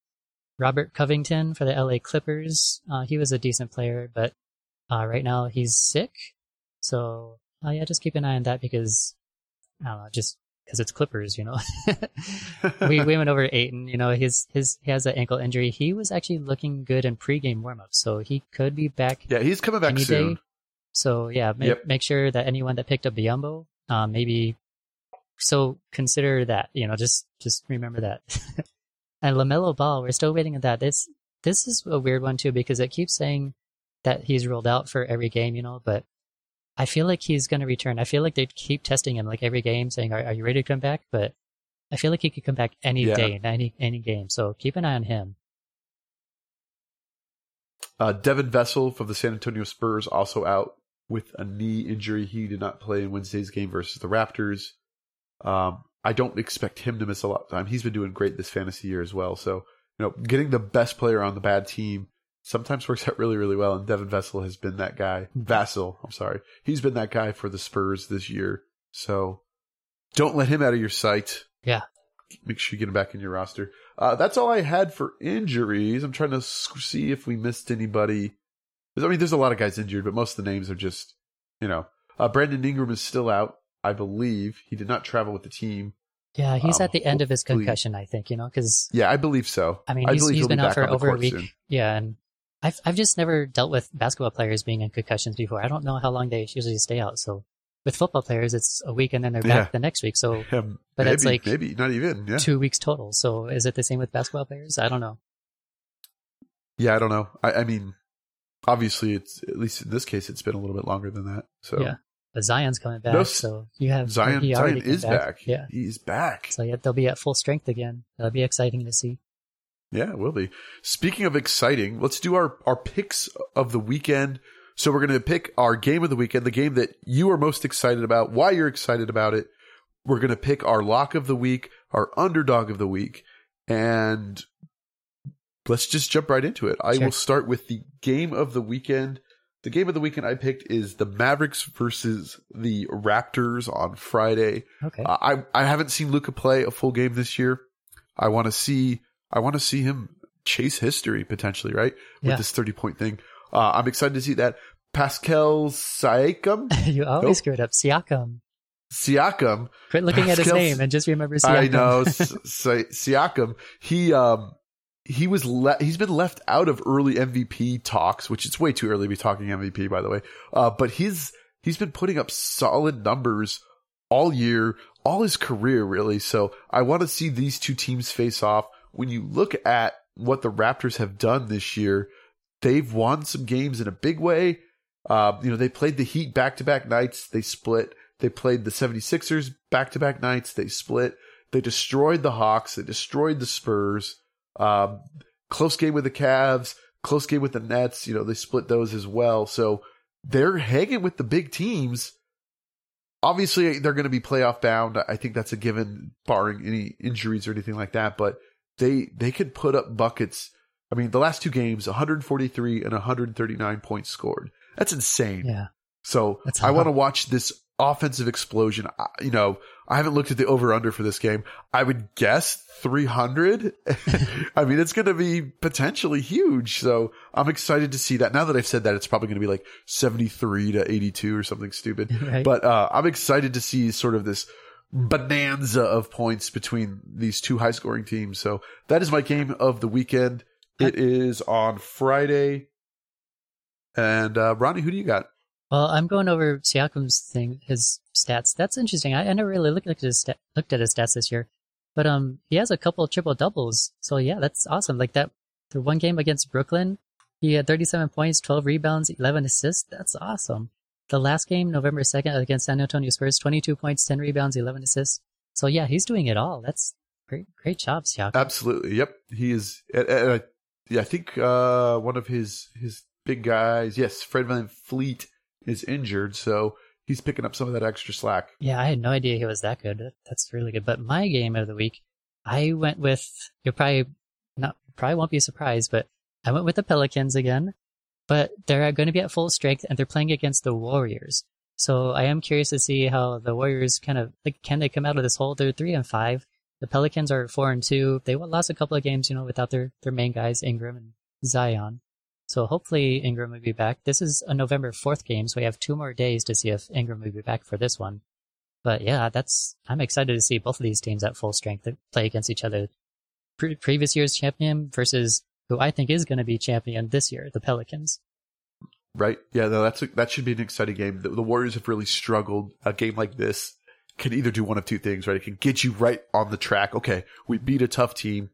Speaker 2: Robert Covington for the LA Clippers, uh, he was a decent player, but uh, right now he's sick. So uh, yeah, just keep an eye on that because I don't know, just because it's Clippers, you know. we we went over Ayton, you know, his his he has an ankle injury. He was actually looking good in pregame warmups, so he could be back
Speaker 1: yeah, he's coming back soon.
Speaker 2: day. So yeah, make,
Speaker 1: Yep.
Speaker 2: make sure that anyone that picked up Biyombo, um, maybe so consider that. You know, just just remember that. and LaMelo Ball, we're still waiting on that. This this is a weird one too because it keeps saying that he's ruled out for every game. You know, but I feel like he's going to return. I feel like they keep testing him like every game, saying, "Are, are you ready to come back?" But I feel like he could come back any
Speaker 1: Yeah.
Speaker 2: day, any any game. So keep an eye on him.
Speaker 1: Uh, Devin Vessel from the San Antonio Spurs also out with a knee injury. He did not play in Wednesday's game versus the Raptors. Um, I don't expect him to miss a lot of time. He's been doing great this fantasy year as well. So, you know, getting the best player on the bad team sometimes works out really, really well. And Devin Vessel has been that guy. Vassell, I'm sorry. He's been that guy for the Spurs this year. So don't let him out of your sight.
Speaker 2: Yeah.
Speaker 1: Make sure you get him back in your roster. Uh, that's all I had for injuries. I'm trying to see if we missed anybody. I mean, there's a lot of guys injured, but most of the names are just, you know, uh, Brandon Ingram is still out, I believe. He did not travel with the team.
Speaker 2: Yeah, he's
Speaker 1: Um,
Speaker 2: at the end of his concussion, I think. You know, because
Speaker 1: Yeah, I believe so.
Speaker 2: I mean, he's,
Speaker 1: believe
Speaker 2: he's
Speaker 1: he'll be
Speaker 2: been out for over a week.
Speaker 1: soon.
Speaker 2: Yeah, and I've I've just never dealt with basketball players being in concussions before. I don't know how long they usually stay out. So with football players, it's a week and then they're back
Speaker 1: Yeah.
Speaker 2: the next week. So
Speaker 1: Um,
Speaker 2: But
Speaker 1: maybe,
Speaker 2: it's like
Speaker 1: maybe not even. Yeah,
Speaker 2: two weeks total. So is it the same with basketball players? I don't know.
Speaker 1: yeah. I don't know. I, I mean, obviously, it's at least in this case, it's been a little bit longer than that. So
Speaker 2: Yeah. But Zion's coming back,
Speaker 1: No,
Speaker 2: so you have
Speaker 1: Zion, Zion is back.
Speaker 2: Yeah.
Speaker 1: he's back.
Speaker 2: So yeah, they'll be at full strength again. That'll be exciting to see.
Speaker 1: Yeah, it will be. Speaking of exciting, let's do our, our picks of the weekend. So we're going to pick our game of the weekend, the game that you are most excited about, why you're excited about it. We're going to pick our lock of the week, our underdog of the week, and let's just jump right into it. I
Speaker 2: Sure.
Speaker 1: will start with the game of the weekend. The game of the weekend I picked is the Mavericks versus the Raptors on Friday.
Speaker 2: Okay.
Speaker 1: Uh, I I haven't seen Luka play a full game this year. I want to see I want to see him chase history potentially, right? With
Speaker 2: Yeah.
Speaker 1: this thirty point thing. Uh, I'm excited to see that. Pascal Siakam,
Speaker 2: you always
Speaker 1: Nope.
Speaker 2: screw it up. Siakam.
Speaker 1: Siakam.
Speaker 2: Quit looking at his name and just remember Siakam.
Speaker 1: I know S- Si- Siakam. He um he was le- he's been left out of early MVP talks, which it's way too early to be talking MVP by the way. Uh, but he's he's been putting up solid numbers all year, all his career really. So I want to see these two teams face off. When you look at what the Raptors have done this year, they've won some games in a big way. Uh, you know, they played the Heat back to back nights. They split. They played the 76ers back to back nights. They split. They destroyed the Hawks. They destroyed the Spurs. Um, close game with the Cavs. Close game with the Nets. You know, they split those as well. So they're hanging with the big teams. Obviously, they're going to be playoff bound. I think that's a given, barring any injuries or anything like that. But they they could put up buckets. I mean, the last two games, 143 and 139 points scored. That's insane.
Speaker 2: Yeah.
Speaker 1: So
Speaker 2: That's
Speaker 1: I want to watch this offensive explosion. You know, I haven't looked at the over under for this game. I would guess 300. I mean, it's going to be potentially huge. So I'm excited to see that. Now that I've said that, it's probably going to be like 73 to 82 or something stupid.
Speaker 2: Right.
Speaker 1: But uh, I'm excited to see sort of this bonanza of points between these two high scoring teams. So that is my game of the weekend. It is on Friday. And uh, Ronnie, who do you got?
Speaker 2: Well, I'm going over Siakam's thing, his stats. That's interesting. I, I never really looked at his looked at his stats this year, but um, he has a couple triple doubles. So yeah, that's awesome. Like that, the one game against Brooklyn, he had 37 points, 12 rebounds, 11 assists. That's awesome. The last game, November 2nd, against San Antonio Spurs, 22 points, 10 rebounds, 11 assists. So yeah, he's doing it all. That's great, great job, Siakam.
Speaker 1: Absolutely. Yep. He is. And, and, uh, yeah, I think uh, one of his his big guys, yes, Fred VanVleet is injured, so he's picking up some of that extra slack.
Speaker 2: Yeah, I had no idea he was that good. That's really good. But my game of the week, I went with you'll probably not probably won't be surprised, but I went with the Pelicans again. But they're going to be at full strength and they're playing against the Warriors. So I am curious to see how the Warriors kind of like can they come out of this hole? They're three and five. The Pelicans are four and two. They lost a couple of games, you know, without their their main guys Ingram and Zion. So hopefully Ingram will be back. This is a November 4th game, so we have two more days to see if Ingram will be back for this one. But yeah, that's I'm excited to see both of these teams at full strength play against each other. Pre- previous year's champion versus who I think is going to be champion this year, the Pelicans.
Speaker 1: Right? Yeah, no, that's a, that should be an exciting game. The, the Warriors have really struggled. A game like this can either do one of two things, right? It can get you right on the track. Okay, we beat a tough team.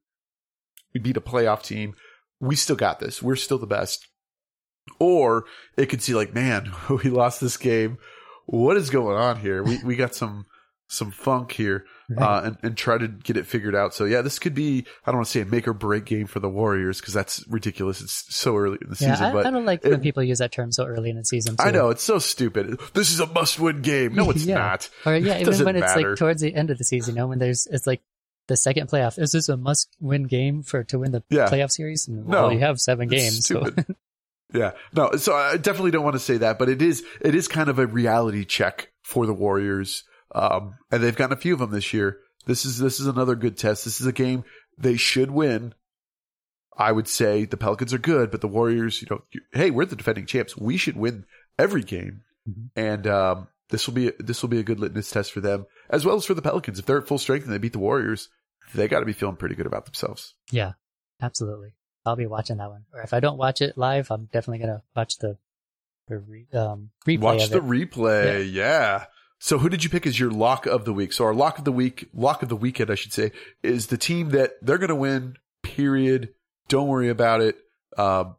Speaker 1: We beat a playoff team. We still got this. We're still the best. Or it could see like, man, we lost this game. What is going on here? We we got some some funk here, uh, and and try to get it figured out. So yeah, this could be I don't want to say a make or break game for the Warriors because that's ridiculous. It's so early in the
Speaker 2: yeah,
Speaker 1: season,
Speaker 2: I,
Speaker 1: but
Speaker 2: I don't like
Speaker 1: it-
Speaker 2: when people use that term so early in the season. Too.
Speaker 1: I know it's so stupid. This is a must win game. No, it's
Speaker 2: Yeah.
Speaker 1: not.
Speaker 2: Or yeah,
Speaker 1: It
Speaker 2: even when it's
Speaker 1: matter.
Speaker 2: like towards the end of the season, you know, when there's it's like the second playoff. Is this a must-win game for to win the
Speaker 1: Yeah.
Speaker 2: playoff series? And,
Speaker 1: No.
Speaker 2: well, you have seven games. So.
Speaker 1: yeah, no. So I definitely don't want to say that, but it is it is kind of a reality check for the Warriors, um, and they've gotten a few of them this year. This is this is another good test. This is a game they should win. I would say the Pelicans are good, but the Warriors, you know, you, hey, we're the defending champs. We should win every game,
Speaker 2: Mhm.
Speaker 1: and um, this will be this will be a good litmus test for them as well as for the Pelicans. If they're at full strength and they beat the Warriors, they got to be feeling pretty good about themselves.
Speaker 2: Yeah, absolutely. I'll be watching that one. Or if I don't watch it live, I'm definitely gonna watch the the re, um, replay
Speaker 1: Watch the replay. Yeah. So who did you pick as your lock of the week? So our lock of the week, lock of the weekend, I should say, is the team that they're going to win. Period. Don't worry about it. Um,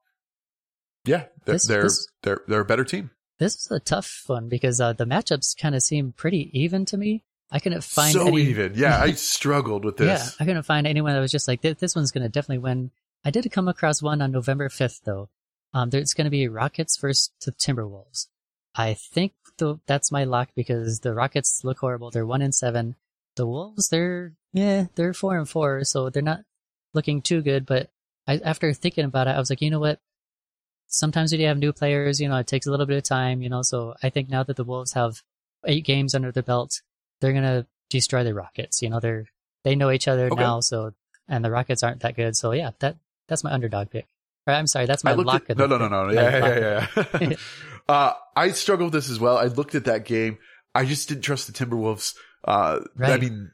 Speaker 1: yeah, they're
Speaker 2: This-
Speaker 1: they're,
Speaker 2: this-
Speaker 1: they're they're a better team.
Speaker 2: This is a tough one because uh, the matchups kind of seem pretty even to me. I couldn't find
Speaker 1: so
Speaker 2: any.
Speaker 1: even. Yeah, I struggled with this. Yeah.
Speaker 2: I couldn't find anyone that was just like this. One's gonna definitely win. I did come across one on November fifth though. Um, there's gonna be Rockets versus the Timberwolves. I think the, that's my lock because the Rockets look horrible. They're one and seven. The Wolves, they're yeah, they're four and four, so they're not looking too good. But I, after thinking about it, I was like, you know what? Sometimes when you have new players, you know, it takes a little bit of time, you know. So I think now that the Wolves have eight games under their belt, they're gonna destroy the Rockets. You know, they're they know each other
Speaker 1: Okay.
Speaker 2: now, so and the Rockets aren't that good. So yeah, that that's my underdog pick. Or, I'm sorry, that's my lock.
Speaker 1: at,
Speaker 2: of
Speaker 1: no, no, no, no.
Speaker 2: pick.
Speaker 1: Yeah, yeah, yeah. yeah. uh, I struggled with this as well. I looked at that game. I just didn't trust the Timberwolves. Uh, I mean,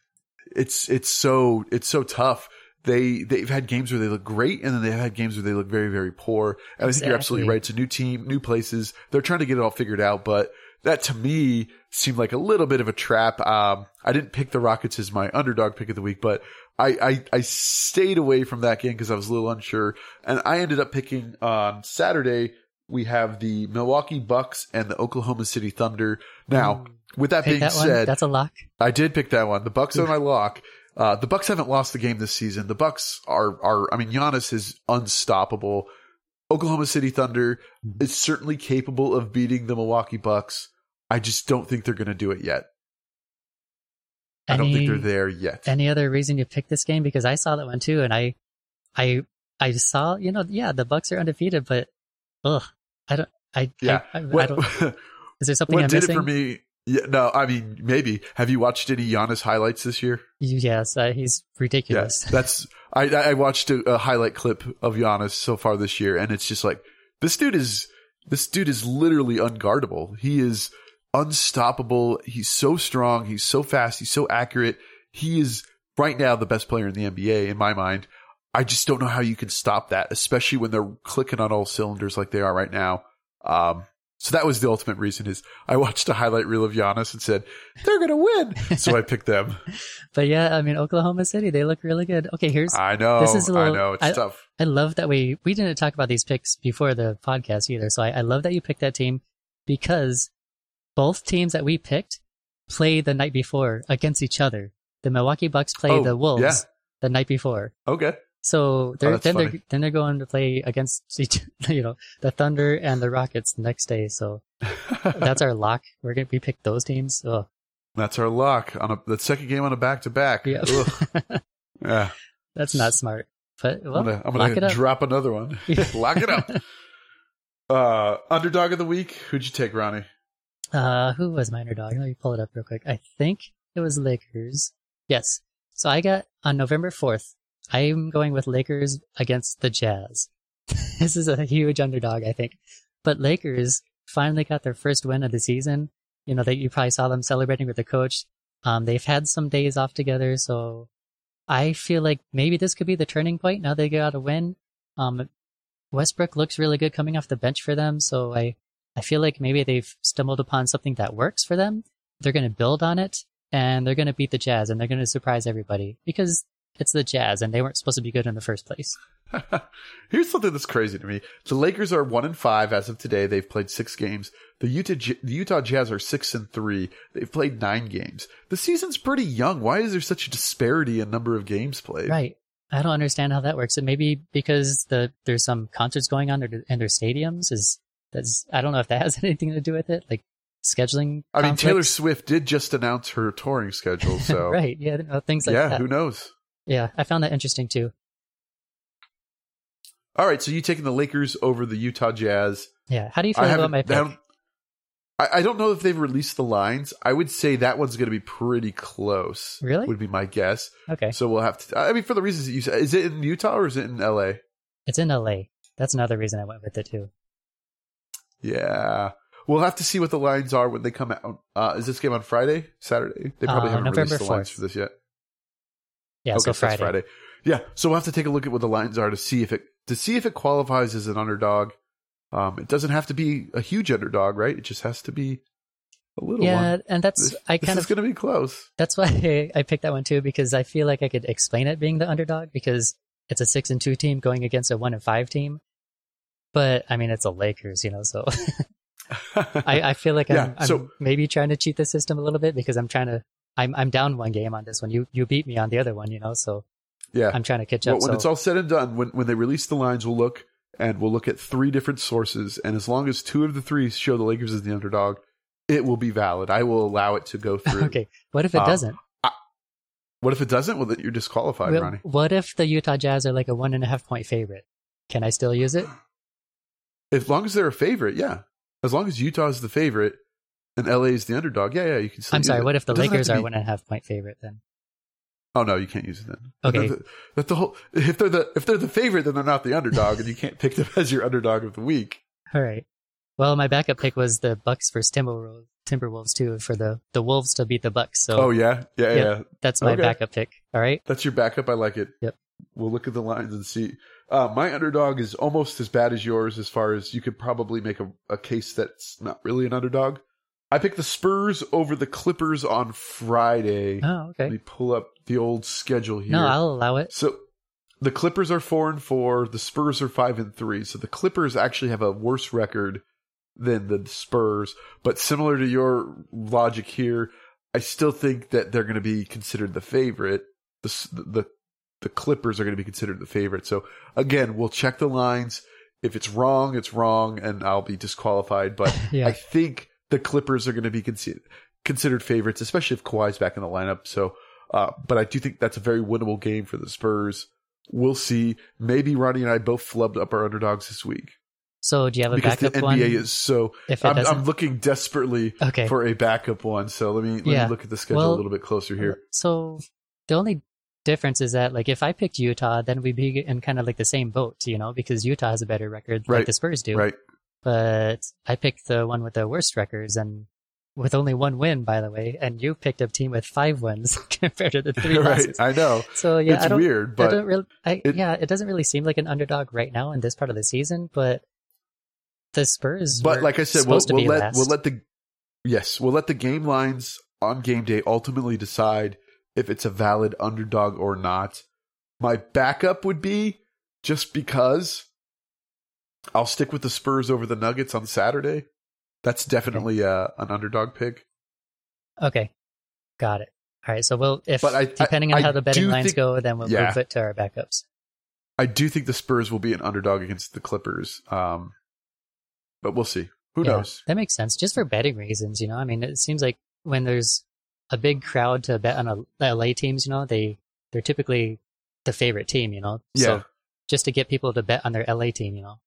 Speaker 1: it's it's so it's so tough. They they've had games where they look great, and then they've had games where they look very very poor. And I think you're absolutely right. It's a new team, new places. They're trying to get it all figured out, but that to me seemed like a little bit of a trap. Um, I didn't pick the Rockets as my underdog pick of the week, but I, I, I stayed away from that game because I was a little unsure. And I ended up picking on Saturday. We have the Milwaukee Bucks and the Oklahoma City Thunder. Now, with that
Speaker 2: Pick
Speaker 1: being
Speaker 2: that one.
Speaker 1: said,
Speaker 2: That's a lock.
Speaker 1: I did pick that one. The Bucks are my lock. Uh, the Bucks haven't lost the game this season. The Bucks are are. I mean, Giannis is unstoppable. Oklahoma City Thunder
Speaker 2: Mm-hmm.
Speaker 1: is certainly capable of beating the Milwaukee Bucks. I just don't think they're going to do it yet. I don't think they're there yet.
Speaker 2: Any other reason you picked this game? Because I saw that one too, and I, I, I saw. You know, yeah, the Bucks are undefeated, but ugh, I don't. I
Speaker 1: yeah.
Speaker 2: I, I, I don't. Is there something
Speaker 1: what
Speaker 2: I'm
Speaker 1: did
Speaker 2: missing?
Speaker 1: it for me? Yeah, no, I mean maybe. Have you watched any Giannis highlights this year?
Speaker 2: Yes, uh, he's ridiculous.
Speaker 1: Yes, that's I I watched a, a highlight clip of Giannis so far this year, and it's just like this dude is this dude is literally unguardable. He is unstoppable. He's so strong. He's so fast. He's so accurate. He is right now the best player in the NBA in my mind. I just don't know how you can stop that, especially when they're clicking on all cylinders like they are right now. Um, so that was the ultimate reason is I watched a highlight reel of Giannis and said, they're going to win. So I picked them.
Speaker 2: But yeah, I mean, Oklahoma City, they look really good. Okay, here's
Speaker 1: I know.
Speaker 2: This is a little-
Speaker 1: know. It's
Speaker 2: I-
Speaker 1: tough.
Speaker 2: I love that we we didn't talk about these picks before the podcast either. So I, I love that you picked that team because both teams that we picked played the night before against each other. The Milwaukee Bucks play
Speaker 1: Oh,
Speaker 2: the Wolves
Speaker 1: yeah.
Speaker 2: the night before.
Speaker 1: Okay.
Speaker 2: So they're,
Speaker 1: Oh,
Speaker 2: then they're then they're going to play against each, you know the Thunder and the Rockets the next day. So that's our lock. We're gonna we picked those teams. Oh
Speaker 1: That's our lock on a the second game on a back to back.
Speaker 2: yeah, that's not smart. But well,
Speaker 1: I'm gonna, I'm gonna
Speaker 2: up.
Speaker 1: drop another one. lock it up. Uh, underdog of the week. Who'd you take, Ronnie?
Speaker 2: Uh, who was my underdog? Let me pull it up real quick. I think it was Lakers. Yes. So I got on November 4th, I'm going with Lakers against the Jazz. this is a huge underdog, I think. But Lakers finally got their first win of the season. You know, that you probably saw them celebrating with the coach. Um, they've had some days off together, so I feel like maybe this could be the turning point. Now they got a win. Um, Westbrook looks really good coming off the bench for them, so I, I feel like maybe they've stumbled upon something that works for them. They're going to build on it, and they're going to beat the Jazz, and they're going to surprise everybody because it's the Jazz, and they weren't supposed to be good in the first place.
Speaker 1: Here's something that's crazy to me. The Lakers are one and five as of today. They've played six games. The Utah the Utah Jazz are six and three. They've played nine games. The season's pretty young. Why is there such a disparity in number of games played?
Speaker 2: Right. I don't understand how that works. It may be because the there's some concerts going on in their stadiums. Is that's I don't know if that has anything to do with it. Like scheduling.
Speaker 1: I mean, Taylor Swift did just announce her touring schedule, so
Speaker 2: right, yeah, things like
Speaker 1: yeah,
Speaker 2: that.
Speaker 1: who knows?
Speaker 2: Yeah, I found that interesting too.
Speaker 1: All right, so you taking the Lakers over the Utah Jazz?
Speaker 2: Yeah. How do you feel about my pick?
Speaker 1: I, I don't know if they've released the lines. I would say that one's going to be pretty close.
Speaker 2: Really?
Speaker 1: Would be my guess.
Speaker 2: Okay.
Speaker 1: So we'll have to. I mean, for the reasons that you said, is it in Utah or is it in LA?
Speaker 2: It's in LA. That's another reason I went with it too.
Speaker 1: Yeah. We'll have to see what the lines are when they come out. Uh, is this game on Friday, Saturday? They probably
Speaker 2: uh,
Speaker 1: haven't
Speaker 2: November
Speaker 1: released the
Speaker 2: 4th.
Speaker 1: lines for this yet.
Speaker 2: Yeah,
Speaker 1: okay,
Speaker 2: so Friday.
Speaker 1: Friday. Yeah, so we'll have to take a look at what the lines are to see if it to see if it qualifies as an underdog. Um, it doesn't have to be a huge underdog, right? It just has to be a little
Speaker 2: yeah,
Speaker 1: one.
Speaker 2: and that's
Speaker 1: This,
Speaker 2: I kind
Speaker 1: is
Speaker 2: of
Speaker 1: going to be close.
Speaker 2: that's why I picked that one too because I feel like I could explain it being the underdog because it's a six and two team going against a one and five team. But I mean, it's a Lakers, you know, so I, I feel like I'm,
Speaker 1: Yeah, so-
Speaker 2: I'm maybe trying to cheat the system a little bit because I'm trying to. I'm I'm down one game on this one. You you beat me on the other one, you know, so
Speaker 1: yeah.
Speaker 2: I'm trying to catch up.
Speaker 1: Well, when
Speaker 2: so
Speaker 1: it's all said and done, when when they release the lines, we'll look and we'll look at three different sources, and as long as two of the three show the Lakers as the underdog, it will be valid. I will allow it to go through.
Speaker 2: okay. What if it
Speaker 1: Um,
Speaker 2: doesn't?
Speaker 1: What if it doesn't? Well, then you're disqualified,
Speaker 2: Well,
Speaker 1: Ronnie.
Speaker 2: what if the Utah Jazz are like a one and a half point favorite? Can I still use it?
Speaker 1: As long as they're a favorite, yeah. As long as Utah is the favorite and LA is the underdog, yeah, yeah, you can.
Speaker 2: I'm sorry. What if the
Speaker 1: It doesn't have
Speaker 2: Lakers are one and a half point favorite then?
Speaker 1: Oh no, you can't use it then.
Speaker 2: Okay.
Speaker 1: That, that the whole if they're the if they're the favorite, then they're not the underdog, and you can't pick them as your underdog of the week.
Speaker 2: All right. Well, my backup pick was the Bucks versus Timberwolves, Timberwolves too, for the the Wolves to beat the Bucks. So
Speaker 1: Oh yeah, yeah,
Speaker 2: Yep.
Speaker 1: yeah.
Speaker 2: that's my
Speaker 1: okay.
Speaker 2: backup pick. All right.
Speaker 1: That's your backup. I like it.
Speaker 2: Yep.
Speaker 1: We'll look at the lines and see. Uh, my underdog is almost as bad as yours, as far as you could probably make a, a case that's not really an underdog. I picked the Spurs over the Clippers on Friday.
Speaker 2: Oh, okay.
Speaker 1: Let me pull up the old schedule here.
Speaker 2: No, I'll allow it.
Speaker 1: So the Clippers are four and four. The Spurs are five and three. So the Clippers actually have a worse record than the Spurs. But similar to your logic here, I still think that they're going to be considered the favorite. The the the Clippers are going to be considered the favorite. So again, we'll check the lines. If it's wrong, it's wrong, and I'll be disqualified. But
Speaker 2: Yeah.
Speaker 1: I think the Clippers are going to be considered considered favorites, especially if Kawhi's back in the lineup. So, uh, but I do think that's a very winnable game for the Spurs. We'll see. Maybe Ronnie and I both flubbed up our underdogs this week
Speaker 2: So do you have a
Speaker 1: because the
Speaker 2: backup
Speaker 1: NBA
Speaker 2: one?
Speaker 1: is so.
Speaker 2: if
Speaker 1: I'm. I'm looking desperately
Speaker 2: okay.
Speaker 1: for a backup one. So let me let
Speaker 2: Yeah.
Speaker 1: me look at the schedule
Speaker 2: Well,
Speaker 1: a little bit closer here.
Speaker 2: So the only difference is that like if I picked Utah, then we'd be in kind of like the same boat, you know, because Utah has a better record
Speaker 1: Right.
Speaker 2: like the Spurs do.
Speaker 1: Right?
Speaker 2: But I picked the one with the worst records and with only one win, by the way, and you picked a team with five wins compared to the three
Speaker 1: right.
Speaker 2: losses.
Speaker 1: I know
Speaker 2: So yeah,
Speaker 1: it's
Speaker 2: I
Speaker 1: weird,
Speaker 2: I
Speaker 1: but
Speaker 2: don't really, I,
Speaker 1: it-
Speaker 2: yeah, it doesn't really seem like an underdog right now in this part of the season, but the Spurs.
Speaker 1: but like I said, we'll, we'll let
Speaker 2: last.
Speaker 1: we'll let the yes we'll let the game lines on game day ultimately decide if it's a valid underdog or not. My backup would be just because I'll stick with the Spurs over the Nuggets on Saturday. That's definitely uh, an underdog pick.
Speaker 2: Okay, got it. All right, so we'll if
Speaker 1: I-
Speaker 2: depending
Speaker 1: I-
Speaker 2: on
Speaker 1: I
Speaker 2: how the betting lines
Speaker 1: think-
Speaker 2: go, then we'll
Speaker 1: Yeah.
Speaker 2: move it to our backups.
Speaker 1: I do think the Spurs will be an underdog against the Clippers, um, but we'll see. Who
Speaker 2: Yeah,
Speaker 1: knows?
Speaker 2: That makes sense, just for betting reasons. You know, I mean, it seems like when there's a big crowd to bet on a LA teams, you know, they they're typically the favorite team. You know,
Speaker 1: Yeah.
Speaker 2: so just to get people to bet on their LA team, you know.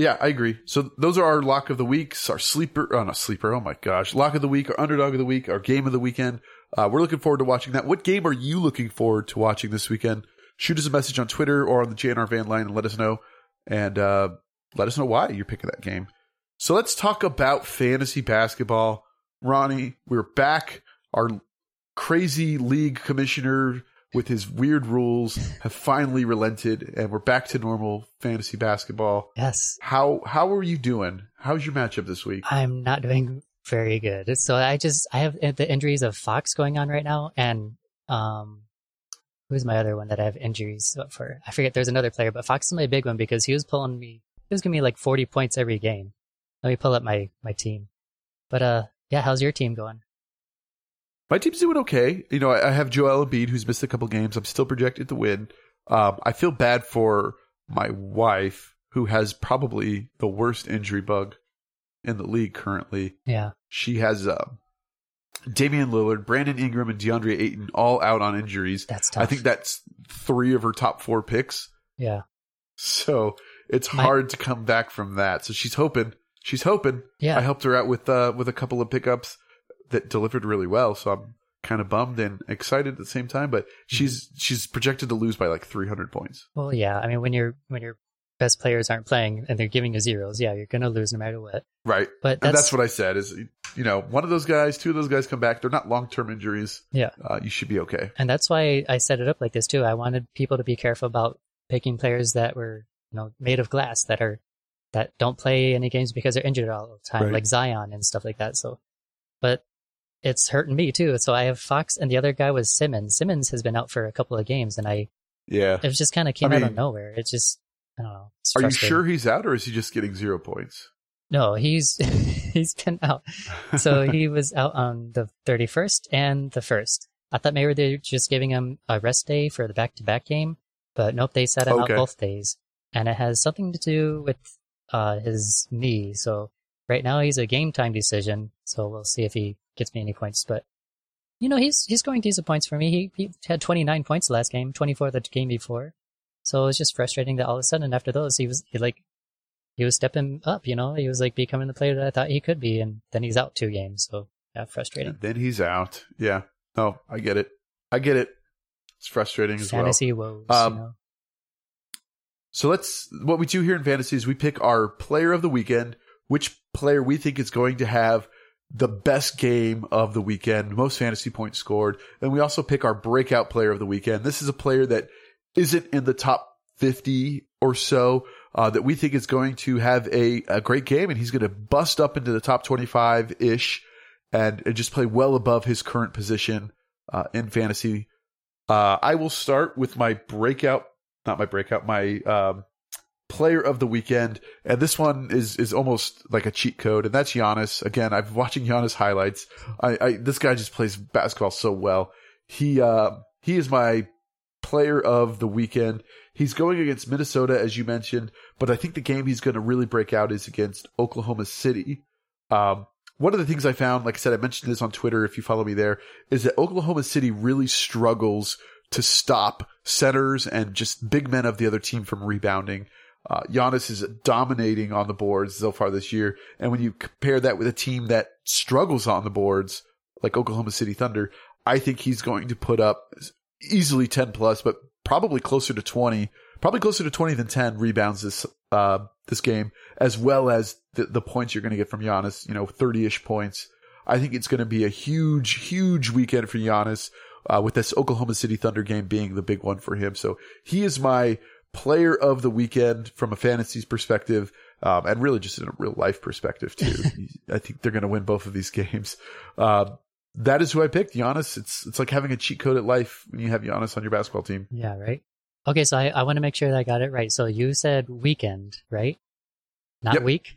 Speaker 1: Yeah, I agree. So those are our lock of the weeks, our sleeper, oh not sleeper, oh my gosh, lock of the week, our underdog of the week, our game of the weekend. Uh, we're looking forward to watching that. What game are you looking forward to watching this weekend? Shoot us a message on Twitter or on the JNR Fan line and let us know, and uh, let us know why you're picking that game. So let's talk about fantasy basketball. Ronnie, we're back. Our crazy league commissioner with his weird rules have finally relented, and we're back to normal fantasy basketball.
Speaker 2: Yes,
Speaker 1: How how are you doing? How's your matchup this week?
Speaker 2: I'm not doing very good. So I just I have the injuries of Fox going on right now, and um who's my other one that I have injuries for? I forget. There's another player, but Fox is my big one because he was pulling me. He was giving me like 40 points every game. Let me pull up my my team. But uh, yeah, how's your team going?
Speaker 1: My team's doing okay. You know, I, I have Joel Embiid, who's missed a couple games. I'm still projected to win. Um, I feel bad for my wife, who has probably the worst injury bug in the league currently.
Speaker 2: Yeah,
Speaker 1: She has uh, Damian Lillard, Brandon Ingram, and DeAndre Ayton all out on injuries.
Speaker 2: that's tough.
Speaker 1: I think that's three of her top four picks.
Speaker 2: yeah,
Speaker 1: So it's hard to come back from that. So she's hoping. She's hoping.
Speaker 2: yeah.
Speaker 1: I helped her out with uh, with a couple of pickups that delivered really well. So I'm kind of bummed and excited at the same time. But she's she's projected to lose by like 300 points.
Speaker 2: Well, yeah. I mean, when your when your best players aren't playing and they're giving you zeros, yeah, you're gonna lose no matter what.
Speaker 1: Right.
Speaker 2: But
Speaker 1: and
Speaker 2: that's,
Speaker 1: that's what I said. Is you know one of those guys, two of those guys come back. They're not long term injuries.
Speaker 2: Yeah.
Speaker 1: Uh, you should be okay.
Speaker 2: and that's why I set it up like this too. I wanted people to be careful about picking players that were you know made of glass that are that don't play any games because they're injured all the time,
Speaker 1: Right.
Speaker 2: like Zion and stuff like that. So, but it's hurting me too. So I have Fox, and the other guy was Simmons. Simmons has been out for a couple of games, and I
Speaker 1: Yeah.
Speaker 2: it just kind of came
Speaker 1: I
Speaker 2: out of nowhere. It just I don't know.
Speaker 1: Are you sure he's out, or is he just getting zero points?
Speaker 2: No, he's he's been out. So he was out on the 31st and the 1st. I thought maybe they're just giving him a rest day for the back-to-back game, but nope, they set him
Speaker 1: Okay.
Speaker 2: out both days. And it has something to do with uh, his knee. So right now he's a game time decision. So we'll see if he gets me any points. But you know, he's he's scoring decent points for me. He he had 29 points last game, 24 the game before. So it's just frustrating that all of a sudden after those he was he like he was stepping up, you know, he was like becoming the player that I thought he could be, and then he's out two games. So yeah, frustrating.
Speaker 1: And then he's out. Yeah. No, I get it. I get it. It's frustrating as well.
Speaker 2: Fantasy woes.
Speaker 1: Um,
Speaker 2: you know?
Speaker 1: So let's what we do here in fantasy is we pick our player of the weekend, which player we think is going to have the best game of the weekend, most fantasy points scored, and we also pick our breakout player of the weekend. This is a player that isn't in the top 50 or so uh, that we think is going to have a, a great game and he's going to bust up into the top 25 ish and, and just play well above his current position uh, in fantasy. Uh, I will start with my breakout, not my breakout, my um, player of the weekend, and this one is is almost like a cheat code, and that's Giannis. Again, I've watching Giannis highlights. I, I this guy just plays basketball so well. He uh, he is my player of the weekend. He's going against Minnesota, as you mentioned, but I think the game he's going to really break out is against Oklahoma City. Um, one of the things I found, like I said, I mentioned this on Twitter if you follow me there, is that Oklahoma City really struggles to stop centers and just big men of the other team from rebounding. Uh, Giannis is dominating on the boards so far this year. And when you compare that with a team that struggles on the boards, like Oklahoma City Thunder, I think he's going to put up easily 10 plus, but probably closer to 20, probably closer to 20 than 10 rebounds this, uh, this game, as well as the, the points you're going to get from Giannis, you know, 30 ish points. I think it's going to be a huge, huge weekend for Giannis, uh, with this Oklahoma City Thunder game being the big one for him. So he is my player of the weekend from a fantasy's perspective. Um, and really just in a real life perspective too. I think they're going to win both of these games. Um, that is who I picked, Giannis. It's it's like having a cheat code at life when you have Giannis on your basketball team.
Speaker 2: Yeah, right. Okay, so I, I want to make sure that I got it right. So you said weekend, right? Not
Speaker 1: Yep.
Speaker 2: week.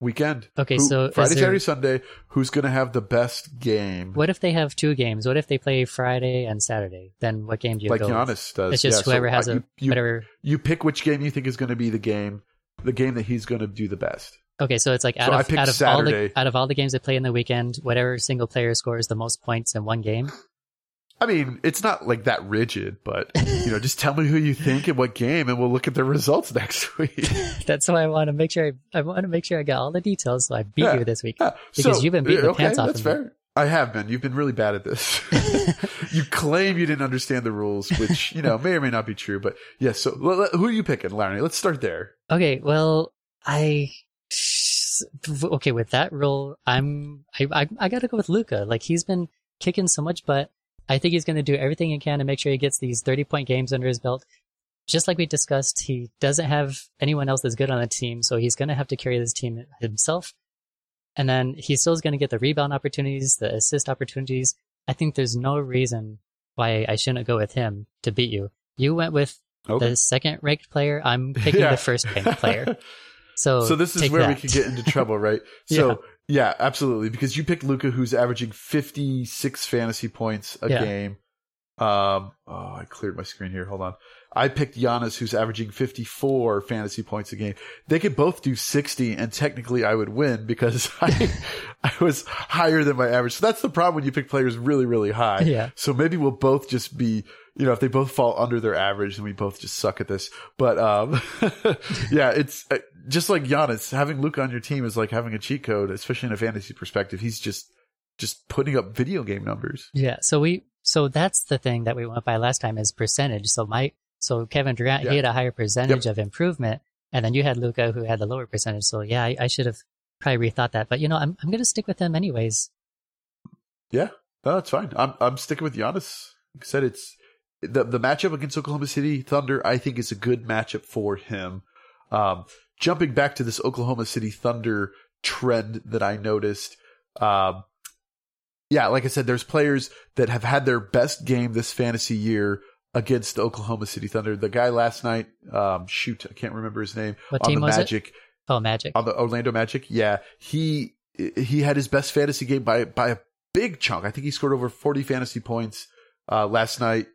Speaker 1: Weekend.
Speaker 2: Okay,
Speaker 1: Who-
Speaker 2: so
Speaker 1: Friday,
Speaker 2: there-
Speaker 1: Saturday, Sunday. Who's going to have the best game?
Speaker 2: What if they have two games? What if they play Friday and Saturday? Then what game do you
Speaker 1: like
Speaker 2: go? with?
Speaker 1: Giannis does.
Speaker 2: It's just
Speaker 1: Yeah, so,
Speaker 2: whoever has
Speaker 1: uh,
Speaker 2: a
Speaker 1: you,
Speaker 2: whatever.
Speaker 1: you pick which game you think is going to be the game, the game that he's going to do the best.
Speaker 2: Okay, so it's like out
Speaker 1: So I
Speaker 2: of
Speaker 1: picked
Speaker 2: out of all the
Speaker 1: Saturday.
Speaker 2: out of all the games they play in the weekend, whatever single player scores the most points in one game.
Speaker 1: I mean, it's not like that rigid, but you know, just tell me who you think and what game, and we'll look at the results next week.
Speaker 2: That's why I want to make sure I, I want to make sure I got all the details, so I beat
Speaker 1: Yeah.
Speaker 2: you this week.
Speaker 1: Yeah,
Speaker 2: Because you've been beating the pants off
Speaker 1: That's
Speaker 2: of me.
Speaker 1: I have been. You've been really bad at this. you claim you didn't understand the rules, which you know may or may not be true. But yes. so l- l- who are you picking, Larry? Let's start there.
Speaker 2: Okay, well, I okay with that rule. I'm I I, I got to go with Luka. Like he's been kicking so much butt. I think he's going to do everything he can to make sure he gets these 30 point games under his belt. Just like we discussed, he doesn't have anyone else that's good on the team, so he's going to have to carry this team himself. And then he still is going to get the rebound opportunities, the assist opportunities. I think there's no reason why I shouldn't go with him to beat you. You went with
Speaker 1: Okay.
Speaker 2: the second ranked player. I'm picking
Speaker 1: Yeah.
Speaker 2: the first ranked player. So,
Speaker 1: So this is where we
Speaker 2: that.
Speaker 1: could get into trouble, right? So yeah. absolutely. Because you picked Luka, who's averaging 56 fantasy points a
Speaker 2: Yeah.
Speaker 1: game. Um, oh, I cleared my screen here. Hold on. I picked Giannis, who's averaging 54 fantasy points a game. They could both do 60, and technically I would win because I, I was higher than my average. So that's the problem when you pick players really, really high.
Speaker 2: Yeah.
Speaker 1: So maybe we'll both just be, you know, if they both fall under their average, then we both just suck at this. But, um, yeah, it's uh, just like Giannis. Having Luka on your team is like having a cheat code, especially in a fantasy perspective. He's just, just putting up video game numbers.
Speaker 2: Yeah, so we so that's the thing that we went by last time is percentage. So my so Kevin Durant
Speaker 1: Yeah.
Speaker 2: he had a higher percentage of improvement, and then you had Luka who had the lower percentage. So yeah, I, I should have probably rethought that. But you know, I'm I'm gonna stick with him anyways.
Speaker 1: Yeah, no, that's fine. I'm, I'm sticking with Giannis. Like I said, it's the, the matchup against Oklahoma City Thunder, I think is a good matchup for him. Um, jumping back to this Oklahoma City Thunder trend that I noticed, um, yeah, like I said, there's players that have had their best game this fantasy year against the Oklahoma City Thunder. The guy last night, um, shoot, I can't remember his name.
Speaker 2: What
Speaker 1: on
Speaker 2: team
Speaker 1: the
Speaker 2: was it?
Speaker 1: Magic,
Speaker 2: Oh, Magic.
Speaker 1: on the Orlando Magic. Yeah, he he had his best fantasy game by by a big chunk. I think he scored over 40 fantasy points uh, last night.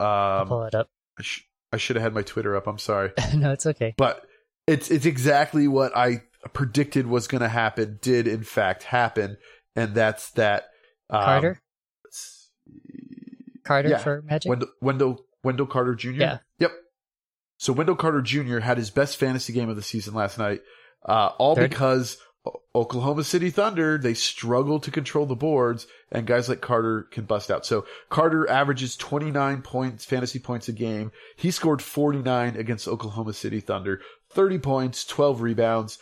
Speaker 2: I'll
Speaker 1: Um,
Speaker 2: pull it up.
Speaker 1: I, sh- I should have had my Twitter up. I'm sorry,
Speaker 2: no, it's okay.
Speaker 1: but it's it's exactly what I predicted was going to happen. Did in fact happen, and that's that. Um,
Speaker 2: Carter, Carter
Speaker 1: yeah.
Speaker 2: for Magic.
Speaker 1: Wendell, Wendell Wendell Carter Jr.
Speaker 2: Yeah.
Speaker 1: Yep. So Wendell Carter Jr. had his best fantasy game of the season last night, uh, all
Speaker 2: Third.
Speaker 1: because O- Oklahoma City Thunder they struggle to control the boards, and guys like Carter can bust out. So Carter averages 29 points, fantasy points a game. He scored 49 against Oklahoma City Thunder, 30 points, 12 rebounds,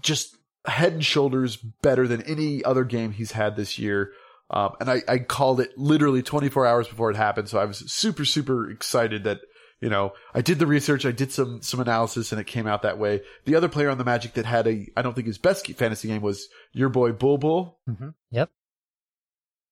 Speaker 1: just head and shoulders better than any other game he's had this year. Um, and I, I called it literally 24 hours before it happened. So I was super, super excited that, you know, I did the research, I did some, some analysis and it came out that way. The other player on the Magic that had a, I don't think his best fantasy game was your boy Bol Bol.
Speaker 2: hmm Yep.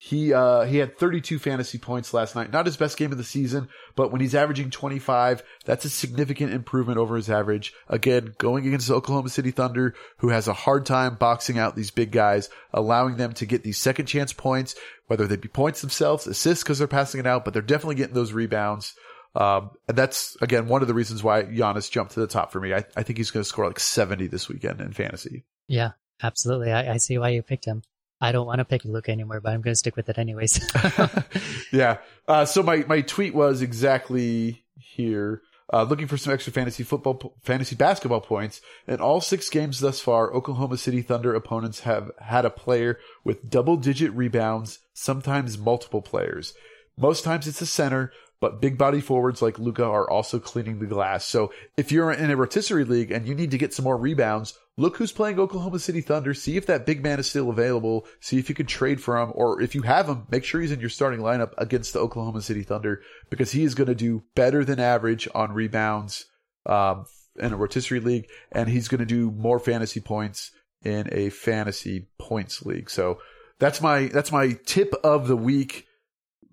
Speaker 1: He, uh, he had 32 fantasy points last night. Not his best game of the season, but when he's averaging 25, that's a significant improvement over his average. Again, going against the Oklahoma City Thunder, who has a hard time boxing out these big guys, allowing them to get these second chance points, whether they be points themselves, assists because they're passing it out, but they're definitely getting those rebounds. Um, and that's again one of the reasons why Giannis jumped to the top for me. I, I think he's going to score like 70 this weekend in fantasy.
Speaker 2: Yeah, absolutely. I, I see why you picked him. I don't want to pick Luka anymore, but I'm going to stick with it anyways.
Speaker 1: yeah. Uh, so my, my tweet was exactly here. Uh, looking for some extra fantasy football, fantasy basketball points. In all six games thus far, Oklahoma City Thunder opponents have had a player with double digit rebounds, sometimes multiple players. Most times it's a center, but big body forwards like Luka are also cleaning the glass. So if you're in a rotisserie league and you need to get some more rebounds, look who's playing Oklahoma City Thunder. See if that big man is still available. See if you can trade for him, or if you have him, make sure he's in your starting lineup against the Oklahoma City Thunder because he is going to do better than average on rebounds um, in a rotisserie league, and he's going to do more fantasy points in a fantasy points league. So that's my that's my tip of the week.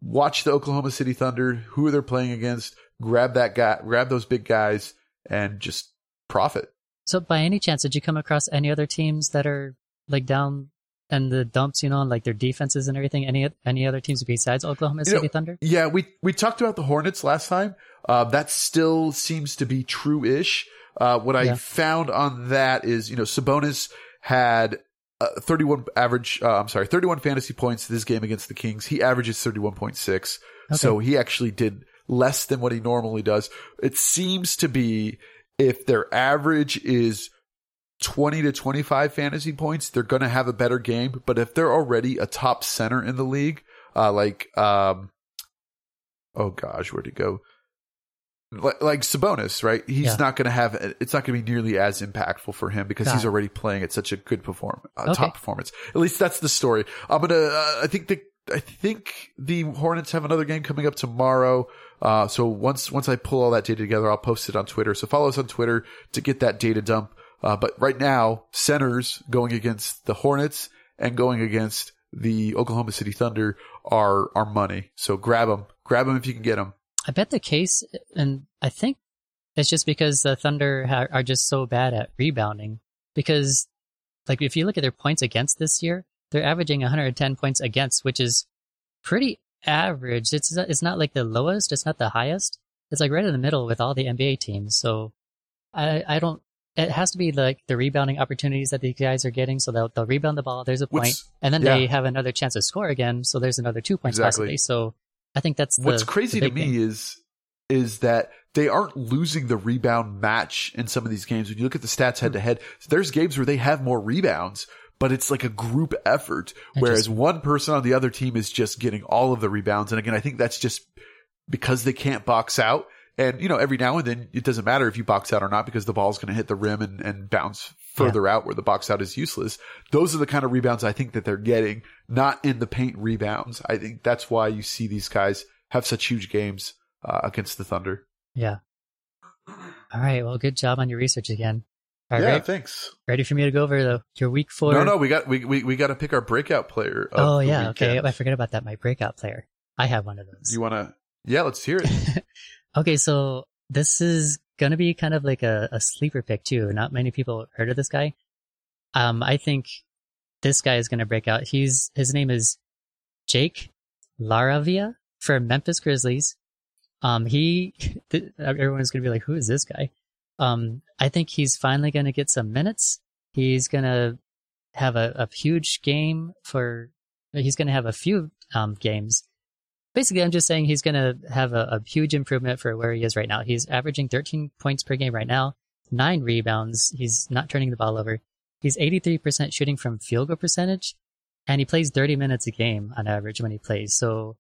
Speaker 1: Watch the Oklahoma City Thunder. Who are they're playing against. Grab that guy. Grab those big guys, and just profit.
Speaker 2: so, by any chance, did you come across any other teams that are like down and the dumps? You know, like their defenses and everything. Any any other teams besides Oklahoma
Speaker 1: You know,
Speaker 2: City Thunder?
Speaker 1: Yeah, we we talked about the Hornets last time. Uh, that still seems to be true-ish. Uh, what I
Speaker 2: Yeah.
Speaker 1: found on that is, you know, Sabonis had uh, 31 average. Uh, I'm sorry, 31 fantasy points this game against the Kings. He averages 31.6, so he actually did less than what he normally does. It seems to be if their average is 20 to 25 fantasy points, they're going to have a better game. But if they're already a top center in the league, uh, like, um, oh gosh, where'd go? Like, Sabonis, right? He's
Speaker 2: Yeah.
Speaker 1: not going to have, it's not going to be nearly as impactful for him because
Speaker 2: Got
Speaker 1: he's already playing at such a good perform, uh,
Speaker 2: Okay.
Speaker 1: top performance. At least that's the story. I'm going to, uh, I think the, I think the Hornets have another game coming up tomorrow. Uh, so once, once I pull all that data together, I'll post it on Twitter. So follow us on Twitter to get that data dump. Uh, but right now, centers going against the Hornets and going against the Oklahoma City Thunder are, are money. So grab them, Grab them if you can get him.
Speaker 2: I bet the case, and I think it's just because the Thunder ha- are just so bad at rebounding. Because, like, if you look at their points against this year, they're averaging 110 points against, which is pretty average. It's it's not like the lowest, it's not the highest. It's like right in the middle with all the NBA teams. So, I I don't. It has to be like the rebounding opportunities that these guys are getting. So they'll they'll rebound the ball. There's a point, and then
Speaker 1: yeah.
Speaker 2: they have another chance to score again. So there's another two points
Speaker 1: Exactly.
Speaker 2: possibly. So I think that's the,
Speaker 1: What's crazy
Speaker 2: the
Speaker 1: to me
Speaker 2: thing.
Speaker 1: is is that they aren't losing the rebound match in some of these games. When you look at the stats head to head, there's games where they have more rebounds, but it's like a group effort. Whereas one person on the other team is just getting all of the rebounds. And again, I think that's just because they can't box out. And you know, every now and then it doesn't matter if you box out or not because the ball's going to hit the rim and, and bounce further out where the box out is useless. Those are the kind of rebounds I think that they're getting, not in the paint rebounds. I think that's why you see these guys have such huge games uh, against the Thunder.
Speaker 2: Yeah. All right. Well, good job on your research again. All right.
Speaker 1: yeah,
Speaker 2: ready,
Speaker 1: thanks.
Speaker 2: ready for me to go over the your week four?
Speaker 1: No, no, we got we we, we got to pick our breakout player. Of
Speaker 2: Oh yeah. Okay. I forget about that. My breakout player. I have one of those.
Speaker 1: You want to? Yeah, let's hear it.
Speaker 2: okay. So this is gonna be kind of like a, a sleeper pick too. Not many people heard of this guy. Um, I think this guy is gonna break out. He's his name is Jake LaRavia for Memphis Grizzlies. Um, he th- everyone's gonna be like, who is this guy? Um, I think he's finally gonna get some minutes. He's gonna have a, a huge game for. He's gonna have a few um, games. Basically, I'm just saying he's gonna have a, a huge improvement for where he is right now. He's averaging 13 points per game right now, nine rebounds. He's not turning the ball over. He's 83% shooting from field goal percentage, and he plays 30 minutes a game on average when he plays. So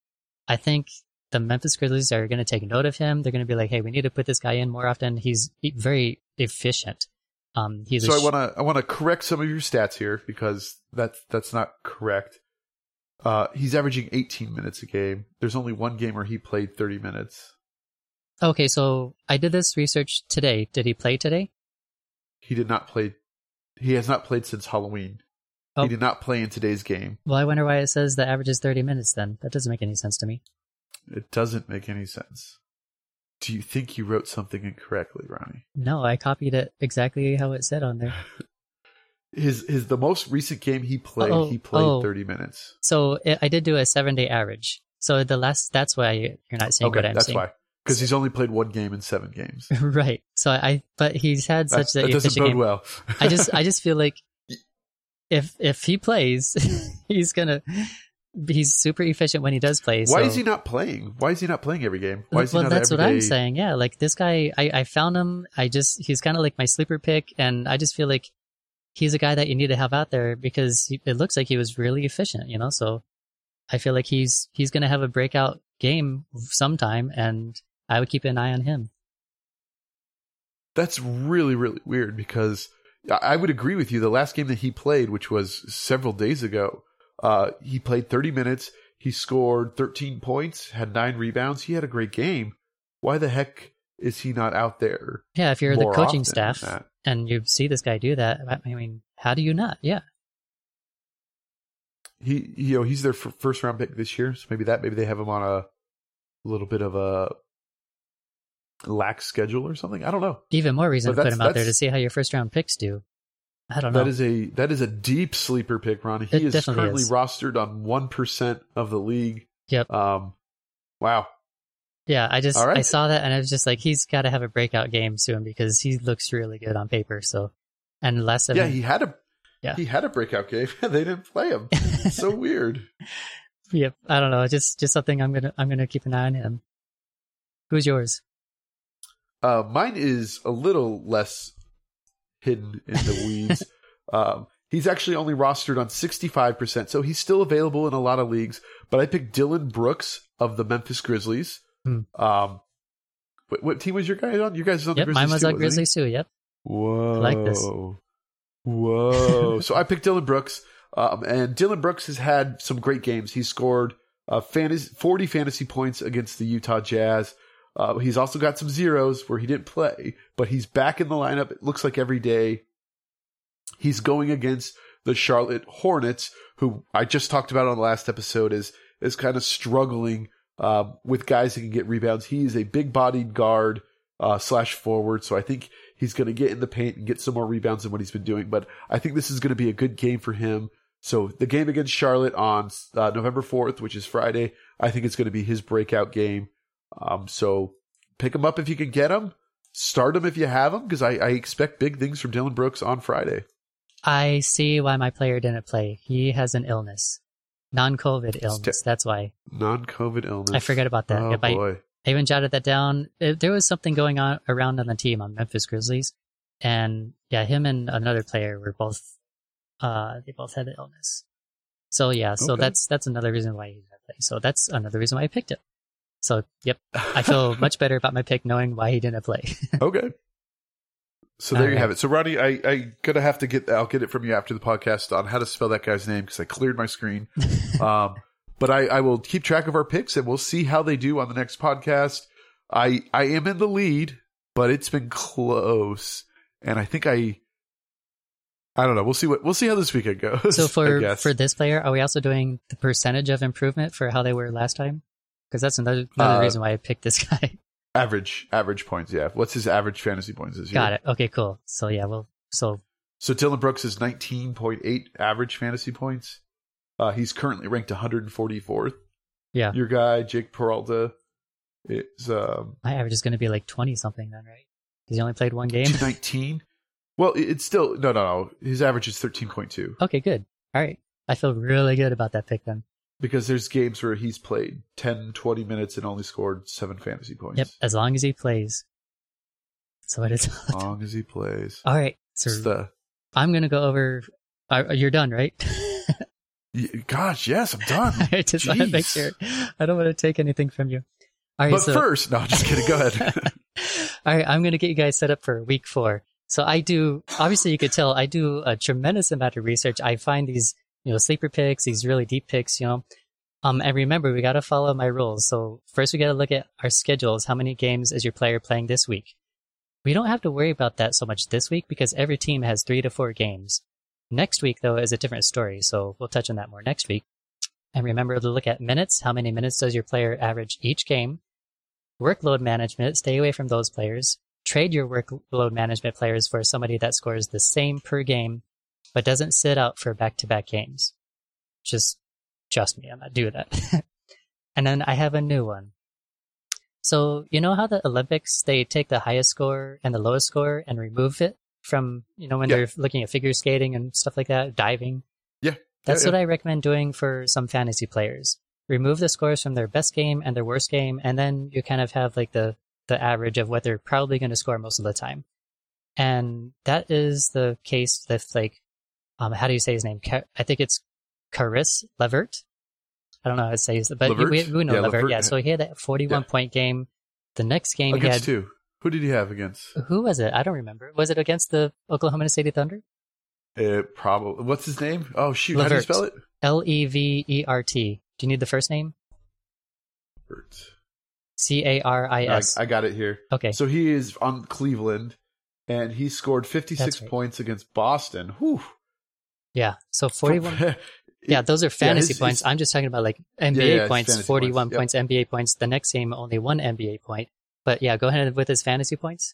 Speaker 2: I think the Memphis Grizzlies are going to take note of him. They're going to be like, hey, we need to put this guy in more often. He's very efficient. Um, he's
Speaker 1: so I want to I want to correct some of your stats here because that's that's not correct. Uh, he's averaging 18 minutes a game. There's only one game where he played 30 minutes.
Speaker 2: okay. So I did this research today. Did he play today?
Speaker 1: He did not play. He has not played since Halloween.
Speaker 2: Oh.
Speaker 1: He did not play in today's game.
Speaker 2: Well, I wonder why it says the average is 30 minutes then. That doesn't make any sense to me.
Speaker 1: It doesn't make any sense. Do you think you wrote something incorrectly, Ronnie?
Speaker 2: No, I copied it exactly how it said on there.
Speaker 1: His his the most recent game he played,
Speaker 2: Oh,
Speaker 1: he played
Speaker 2: oh.
Speaker 1: 30 minutes.
Speaker 2: So it, I did do a seven day average. So the last, that's why you're not seeing
Speaker 1: Okay,
Speaker 2: what I'm
Speaker 1: that's
Speaker 2: seeing.
Speaker 1: why. Because he's only played one game in seven games.
Speaker 2: right. So I, but he's had such
Speaker 1: That's-
Speaker 2: a
Speaker 1: that doesn't bode
Speaker 2: game.
Speaker 1: well.
Speaker 2: I just, I just feel like if, if he plays, he's gonna, he's super efficient when he does play.
Speaker 1: Why is he not playing? Why is he not playing every game? Why is he
Speaker 2: well,
Speaker 1: not
Speaker 2: that's what I'm saying. Yeah, like this guy, I, I found him. I just he's kind of like my sleeper pick, and I just feel like he's a guy that you need to have out there because he, it looks like he was really efficient. You know, so I feel like he's he's going to have a breakout game sometime, and I would keep an eye on him.
Speaker 1: That's really, really weird because I would agree with you. The last game that he played, which was several days ago, uh, he played 30 minutes. He scored 13 points, had nine rebounds. He had a great game. Why the heck is he not out there?
Speaker 2: Yeah, if you're the coaching staff? And you see this guy do that, I mean, how do you not? Yeah,
Speaker 1: He, you know, he's their f- first round pick this year. So maybe that, maybe they have him on a little bit of a lax schedule or something. I don't know.
Speaker 2: even more reason
Speaker 1: But
Speaker 2: to put him out there to see how your first round picks do. I don't know.
Speaker 1: That is a that is a deep sleeper pick, Ronnie. He
Speaker 2: It
Speaker 1: is currently
Speaker 2: is.
Speaker 1: rostered on one percent of the league.
Speaker 2: Yep.
Speaker 1: Um, wow.
Speaker 2: Yeah, I just
Speaker 1: right.
Speaker 2: I saw that and I was just like, he's got to have a breakout game soon because he looks really good on paper. So, and less of
Speaker 1: Yeah, he had a
Speaker 2: Yeah.
Speaker 1: he had a breakout game. they didn't play him. so weird.
Speaker 2: yep. I don't know, just just something I'm gonna I'm gonna keep an eye on him. Who's yours?
Speaker 1: Uh, mine is a little less hidden in the weeds. um, he's actually only rostered on 65%, so he's still available in a lot of leagues. But I picked Dillon Brooks of the Memphis Grizzlies.
Speaker 2: Hmm.
Speaker 1: Um, what, what team was your guy on? You guys on
Speaker 2: Yep,
Speaker 1: the Grizzlies
Speaker 2: mine was
Speaker 1: too,
Speaker 2: on? Grizzlies too. Yep.
Speaker 1: Whoa.
Speaker 2: like this.
Speaker 1: Whoa. so I picked Dillon Brooks. Um, and Dillon Brooks has had some great games. He scored uh, fantasy, 40 fantasy points against the Utah Jazz. Uh, he's also got some zeros where he didn't play, but he's back in the lineup. It looks like every day. He's going against the Charlotte Hornets, who I just talked about on the last episode, is is kind of struggling um, with guys that can get rebounds. He is a big bodied guard uh, slash forward, so I think he's going to get in the paint and get some more rebounds than what he's been doing. But I think this is going to be a good game for him. So the game against Charlotte on uh, November 4th, which is Friday, I think it's going to be his breakout game. Um, so pick him up if you can get him. Start him if you have him, because I, I expect big things from Dillon Brooks on Friday.
Speaker 2: I see why my player didn't play. He has an illness, non-COVID illness. That's why.
Speaker 1: Non-COVID illness.
Speaker 2: I forget about that.
Speaker 1: Oh
Speaker 2: If I-
Speaker 1: boy.
Speaker 2: I even jotted that down. It- There was something going on around on the team on Memphis Grizzlies, and yeah, him and another player were both. Uh, they both had the illness. So yeah, so
Speaker 1: Okay.
Speaker 2: that's that's another reason why he didn't play. So that's another reason why I picked him. So yep, I feel much better about my pick knowing why he didn't play.
Speaker 1: Okay. So there you have it. So Ronnie, I I gonna have to get I'll get it from you after the podcast on how to spell that guy's name because I cleared my screen. um, but I I will keep track of our picks and we'll see how they do on the next podcast. I I am in the lead, but it's been close, and I think I. I don't know. We'll see what we'll see how this weekend goes.
Speaker 2: so for for this player, are we also doing the percentage of improvement for how they were last time? Because that's another another
Speaker 1: Uh,
Speaker 2: reason why I picked this guy.
Speaker 1: Average average points, yeah. What's his average fantasy points this year?
Speaker 2: Got it. Okay, cool. So yeah, well, so
Speaker 1: So Dillon Brooks is 19.8 average fantasy points. Uh, he's currently ranked 144th.
Speaker 2: Yeah.
Speaker 1: Your guy, Jake Peralta, is um,
Speaker 2: my average is going to be like twenty something then, right? Because he only played one game.
Speaker 1: 19. Well, it's still, no, no, no. His average is 13.2
Speaker 2: Okay, good. All right. I feel really good about that pick then.
Speaker 1: Because there's games where he's played 10, 20 minutes and only scored seven fantasy points.
Speaker 2: Yep, as long as he plays. So it is.
Speaker 1: As long as he plays.
Speaker 2: All right. So
Speaker 1: the,
Speaker 2: I'm going to go over. Uh, you're done, right?
Speaker 1: gosh, yes, I'm done.
Speaker 2: I just want to make sure. I don't want to take anything from you. All right.
Speaker 1: but
Speaker 2: so,
Speaker 1: first, no, just kidding. Go ahead.
Speaker 2: All right, I'm going to get you guys set up for week four. So I do, obviously you could tell I do a tremendous amount of research. I find these, you know, sleeper picks, these really deep picks, you know. Um, and remember, we got to follow my rules. So first we got to look at our schedules. How many games is your player playing this week? We don't have to worry about that so much this week because every team has three to four games. Next week, though, is a different story. So we'll touch on that more next week. And remember to look at minutes. How many minutes does your player average each game? Workload management, stay away from those players. Trade your workload management players for somebody that scores the same per game, but doesn't sit out for back to back games. Just trust me, I'm not doing that. and then I have a new one. So, you know how the Olympics, they take the highest score and the lowest score and remove it from, you know, when
Speaker 1: Yeah.
Speaker 2: they're looking at figure skating and stuff like that, diving?
Speaker 1: Yeah.
Speaker 2: That's
Speaker 1: Yeah,
Speaker 2: what I recommend doing for some fantasy players. Remove the scores from their best game and their worst game, and then you kind of have like the the average of what they're probably going to score most of the time. And that is the case with like, um, how do you say his name? Ca- I think it's Caris Levert. I don't know how to say his, but
Speaker 1: Levert?
Speaker 2: we, we know
Speaker 1: Yeah,
Speaker 2: Levert.
Speaker 1: Levert.
Speaker 2: Yeah, so he had that 41
Speaker 1: Yeah.
Speaker 2: point game. The next game he
Speaker 1: against
Speaker 2: had,
Speaker 1: two. Who did he have against?
Speaker 2: who was it? I don't remember. Was it against the Oklahoma City Thunder?
Speaker 1: It probably. What's his name? Oh shoot! How do you
Speaker 2: Levert.
Speaker 1: spell it?
Speaker 2: L E V E R T. Do you need the first name?
Speaker 1: Bert.
Speaker 2: C A R I S.
Speaker 1: I got it here.
Speaker 2: Okay.
Speaker 1: So he is on Cleveland, and he scored 56
Speaker 2: right.
Speaker 1: points against Boston. Whew.
Speaker 2: Yeah. So 41. Yeah, those are
Speaker 1: Yeah,
Speaker 2: fantasy points.
Speaker 1: his-
Speaker 2: I'm just talking about like NBA
Speaker 1: yeah, it's
Speaker 2: points, 41
Speaker 1: points,
Speaker 2: points, NBA points. The next game, only one NBA point. But yeah, go ahead with his fantasy points.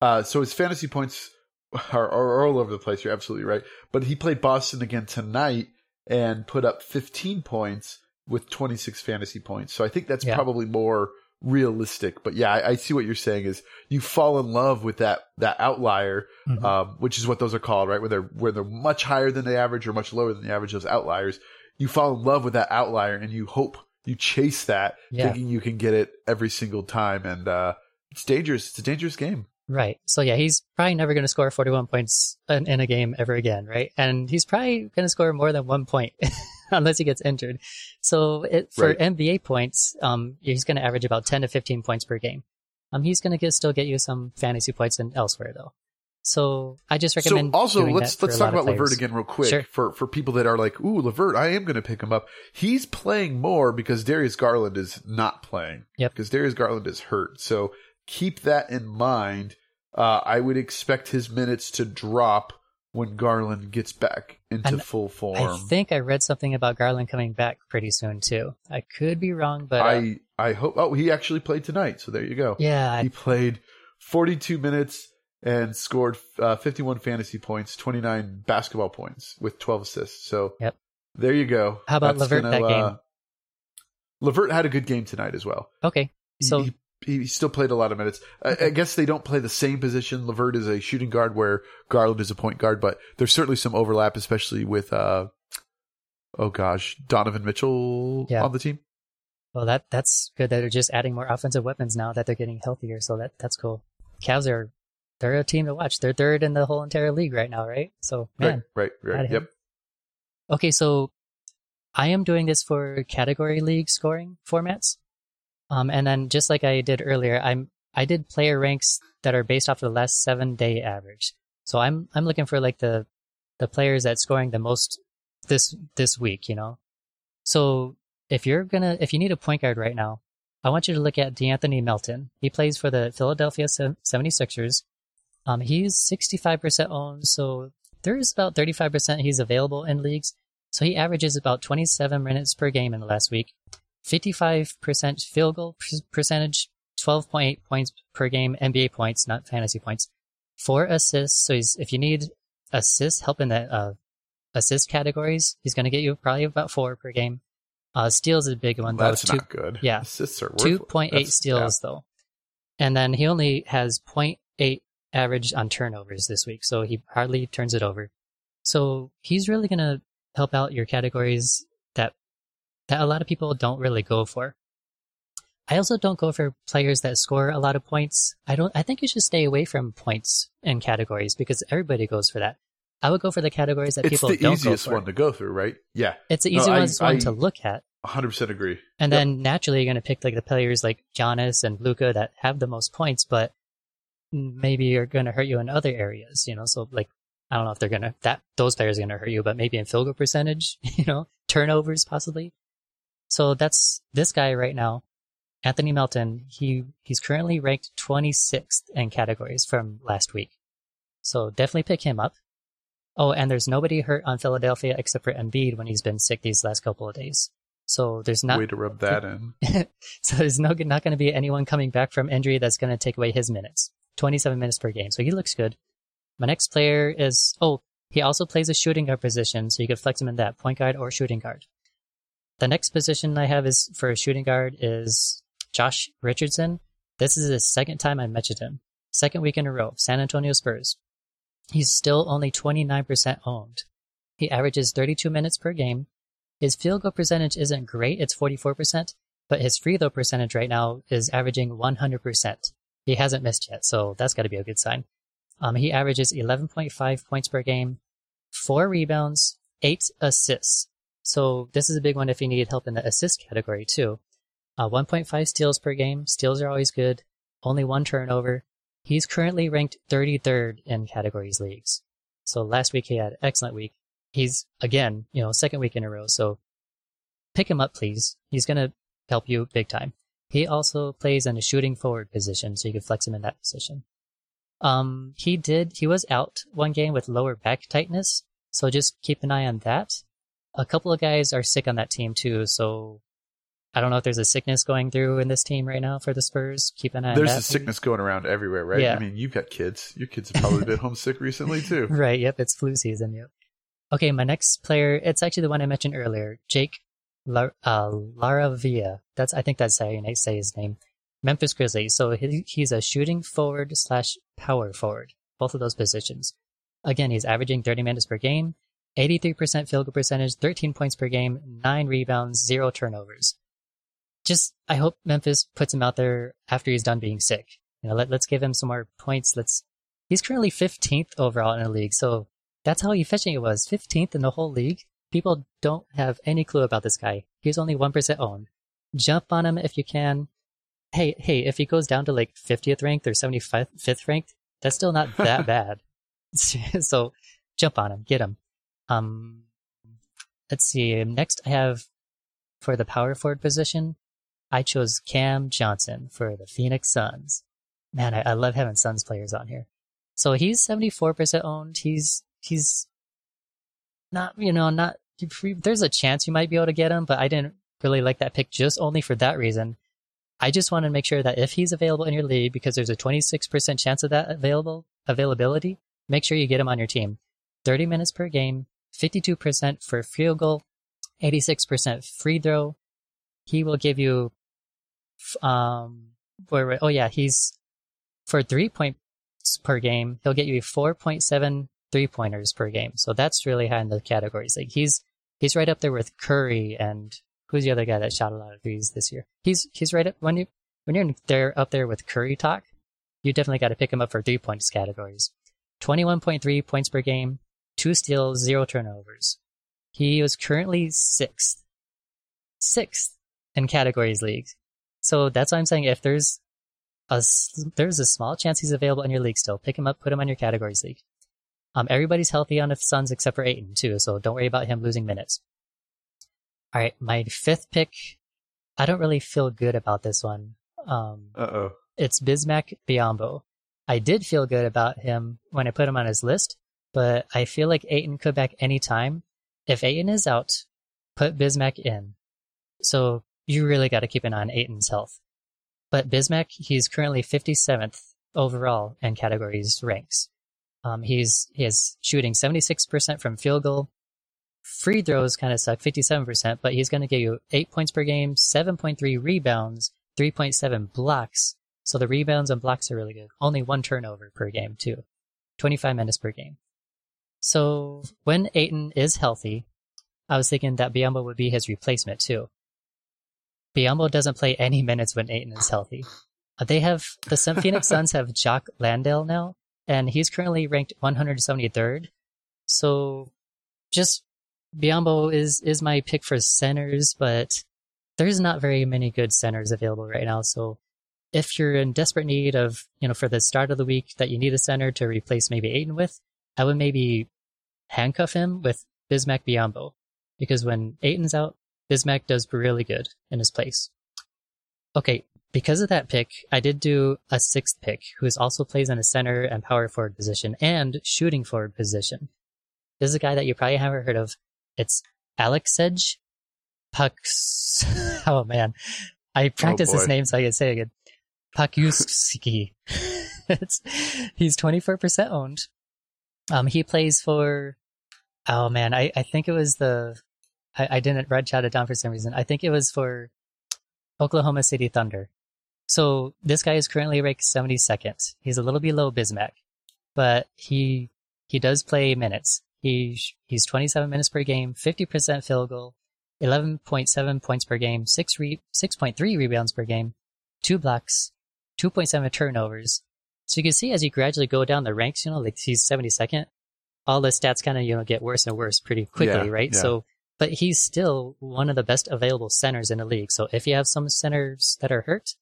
Speaker 1: Uh, so his fantasy points are, are all over the place. You're absolutely right. But he played Boston again tonight and put up 15 points with 26 fantasy points. So I think that's
Speaker 2: Yeah.
Speaker 1: probably more realistic. But yeah, I, I see what you're saying is you fall in love with that that outlier,
Speaker 2: Mhm.
Speaker 1: um, which is what those are called, right? Where they're where they're much higher than the average or much lower than the average. Those outliers, you fall in love with that outlier and you hope you chase that,
Speaker 2: Yeah.
Speaker 1: thinking you can get it every single time. And uh, it's dangerous. It's a dangerous game.
Speaker 2: Right. So yeah, he's probably never going to score 41 points in, in a game ever again, right? And he's probably going to score more than one point unless he gets injured. So it, for
Speaker 1: Right.
Speaker 2: NBA points, um, he's going to average about 10 to 15 points per game. Um, he's going to still get you some fantasy points in elsewhere though. So I just recommend.
Speaker 1: So also let's let's talk about Levert
Speaker 2: players.
Speaker 1: again real quick
Speaker 2: Sure.
Speaker 1: for for people that are like, ooh, Levert, I am going to pick him up. He's playing more because Darius Garland is not playing.
Speaker 2: Yep.
Speaker 1: Because Darius Garland is hurt. So keep that in mind. Uh, I would expect his minutes to drop when Garland gets back into
Speaker 2: And
Speaker 1: full form.
Speaker 2: I think I read something about Garland coming back pretty soon too. I could be wrong, but uh,
Speaker 1: I I hope. Oh, he actually played tonight, so there you go.
Speaker 2: yeah,
Speaker 1: He
Speaker 2: I,
Speaker 1: played 42 minutes and scored uh, 51 fantasy points, 29 basketball points with 12 assists. So
Speaker 2: Yep.
Speaker 1: there you go.
Speaker 2: How about
Speaker 1: That's
Speaker 2: Levert
Speaker 1: gonna,
Speaker 2: that game?
Speaker 1: uh, Levert had a good game tonight as well.
Speaker 2: okay. So-
Speaker 1: he, he still played a lot of minutes. I, I guess they don't play the same position. Levert is a shooting guard where Garland is a point guard, but there's certainly some overlap, especially with uh, oh gosh, Donovan Mitchell
Speaker 2: Yeah.
Speaker 1: on the team.
Speaker 2: Well, that that's good that they're just adding more offensive weapons now that they're getting healthier. So that that's cool. Cavs are they're a team to watch. They're third in the whole entire league right now, right? So man,
Speaker 1: Right, right, right. Yep.
Speaker 2: Okay, so I am doing this for category league scoring formats. Um, and then just like I did earlier, I'm I did player ranks that are based off the last seven day average. So I'm I'm looking for like the the players that scoring the most this this week, you know. So if you're gonna if you need a point guard right now, I want you to look at De'Anthony Melton. He plays for the Philadelphia 76ers. Um, he's 65% owned, so there's about 35% he's available in leagues. So he averages about 27 minutes per game in the last week, 55% field goal percentage, 12.8 points per game, NBA points, not fantasy points, four assists. So he's, if you need assists, help in the uh, assist categories, he's going to get you probably about four per game. Uh, steals is a big one though.
Speaker 1: That's
Speaker 2: Two-
Speaker 1: not good.
Speaker 2: yeah.
Speaker 1: Assists are
Speaker 2: Two
Speaker 1: worthless.
Speaker 2: point eight
Speaker 1: That's-
Speaker 2: steals though, and then he only has 0.8 average on turnovers this week, so he hardly turns it over. So he's really gonna help out your categories that a lot of people don't really go for. I also don't go for players that score a lot of points. I don't. I think you should stay away from points and categories because everybody goes for that. I would go for the categories that
Speaker 1: It's
Speaker 2: people don't go for.
Speaker 1: It's the easiest one to go through, right? Yeah,
Speaker 2: It's the
Speaker 1: No,
Speaker 2: easiest
Speaker 1: I-
Speaker 2: one
Speaker 1: I-
Speaker 2: to look at.
Speaker 1: 100% agree.
Speaker 2: And
Speaker 1: Yep.
Speaker 2: then naturally you're going to pick like the players like Giannis and Luka that have the most points, but maybe are going to hurt you in other areas, you know? So like, I don't know if they're going to, that, those players are going to hurt you, but maybe in field goal percentage, you know, turnovers possibly. So that's this guy right now, Anthony Melton. He, he's currently ranked 26th in categories from last week. So definitely pick him up. Oh, and there's nobody hurt on Philadelphia except for Embiid when he's been sick these last couple of days. So there's not
Speaker 1: Way to rub that in.
Speaker 2: so there's no not going to be anyone coming back from injury that's going to take away his minutes. 27 minutes per game, so he looks good. My next player is oh, he also plays a shooting guard position, so you could flex him in that point guard or shooting guard. The next position I have is for a shooting guard is Josh Richardson. This is the second time I mentioned him. Second week in a row, San Antonio Spurs. He's still only 29% owned. He averages 32 minutes per game. His field goal percentage isn't great, it's 44%, but his free throw percentage right now is averaging 100%. He hasn't missed yet, so that's got to be a good sign. Um, he averages 11.5 points per game, four rebounds, eight assists. So this is a big one if you need help in the assist category too. Uh, 1.5 steals per game. Steals are always good. Only one turnover. He's currently ranked 33rd in categories leagues. So last week he had an excellent week. He's again, you know, second week in a row. So pick him up, please. He's going to help you big time. He also plays in a shooting forward position, so you can flex him in that position. Um, he did, he was out one game with lower back tightness, so just keep an eye on that. A couple of guys are sick on that team too, so I don't know if there's a sickness going through in this team right now for the Spurs. Keep an eye
Speaker 1: There's a sickness going around everywhere, right?
Speaker 2: Yeah.
Speaker 1: I mean, you've got kids. Your kids have probably been homesick recently too.
Speaker 2: Right, yep, it's flu season, yep. Okay, my next player, it's actually the one I mentioned earlier, Jake La- uh, LaRavia. That's, I think that's how you say his name. Memphis Grizzlies. So he, he's a shooting forward slash power forward, both of those positions. Again, he's averaging 30 minutes per game, 83% field goal percentage, 13 points per game, 9 rebounds, 0 turnovers. Just, I hope Memphis puts him out there after he's done being sick. You know, let, let's give him some more points. Let's, he's currently 15th overall in the league. So that's how efficient he was. 15th in the whole league. People don't have any clue about this guy. He's only 1% owned. Jump on him if you can. Hey, hey, if he goes down to like 50th ranked or 75th ranked, that's still not that bad. so jump on him, get him. Um, let's see. Next, I have for the power forward position, I chose Cam Johnson for the Phoenix Suns. Man, I, I love having Suns players on here. So he's 74% owned. He's he's not, you know, not. There's a chance you might be able to get him, but I didn't really like that pick just only for that reason. I just want to make sure that if he's available in your league, because there's a 26% chance of that available availability, make sure you get him on your team. 30 minutes per game, 52% for field goal, 86% free throw. He will give you, um, where, oh yeah, he's for three points per game. He'll get you 4.7 three pointers per game. So that's really high in the categories. Like he's, he's right up there with Curry and who's the other guy that shot a lot of threes this year? He's, he's right up when you, when you're there up there with Curry talk, you definitely got to pick him up for three points categories. 21.3 points per game, two steals, zero turnovers. He was currently sixth, sixth in categories leagues. So that's why I'm saying if there's a, there's a small chance he's available in your league still, pick him up, put him on your categories league. Um, everybody's healthy on the Suns except for Ayton too, so don't worry about him losing minutes. All right, my fifth pick. I don't really feel good about this one. Um,
Speaker 1: uh oh.
Speaker 2: It's Bismack Biyombo. I did feel good about him when I put him on his list, but I feel like Ayton could back any time. If Ayton is out, put Bismack in. So you really got to keep an eye on Ayton's health. But Bismack, he's currently 57th overall in categories ranks. Um, he's he is shooting 76% from field goal. Free throws kind of suck, 57%, but he's going to give you 8 points per game, 7.3 rebounds, 3.7 blocks. So the rebounds and blocks are really good. Only one turnover per game, too. 25 minutes per game. So when Ayton is healthy, I was thinking that Biyombo would be his replacement, too. Biyombo doesn't play any minutes when Ayton is healthy. Uh, they have, the Phoenix Suns have Jock Landale now, and he's currently ranked 173rd. So just Biyombo is is my pick for centers, but there's not very many good centers available right now. So if you're in desperate need of, you know, for the start of the week that you need a center to replace maybe Ayton with, I would maybe handcuff him with Bismack Biyombo. Because when Ayton's out, Bismack does really good in his place. Okay, because of that pick, I did do a sixth pick who also plays in a center and power forward position and shooting forward position. This is a guy that you probably haven't heard of. It's Alex Sedge Pucks. oh man. I oh, practiced oh his name so I can say it again. Pakuski. he's 24% owned. Um, he plays for, oh man, I, I think it was the, I, I didn't red chat it down for some reason. I think it was for Oklahoma City Thunder. So this guy is currently ranked 72nd. He's a little below Bismack, but he he does play minutes. He he's 27 minutes per game, 50% field goal, 11.7 points per game, 6 re, 6.3 rebounds per game, 2 blocks, 2.7 turnovers. So you can see as you gradually go down the ranks, you know, like he's 72nd, all the stats kind of, you know, get worse and worse pretty quickly, yeah, right? Yeah. So, but he's still one of the best available centers in the league. So if you have some centers that are hurt,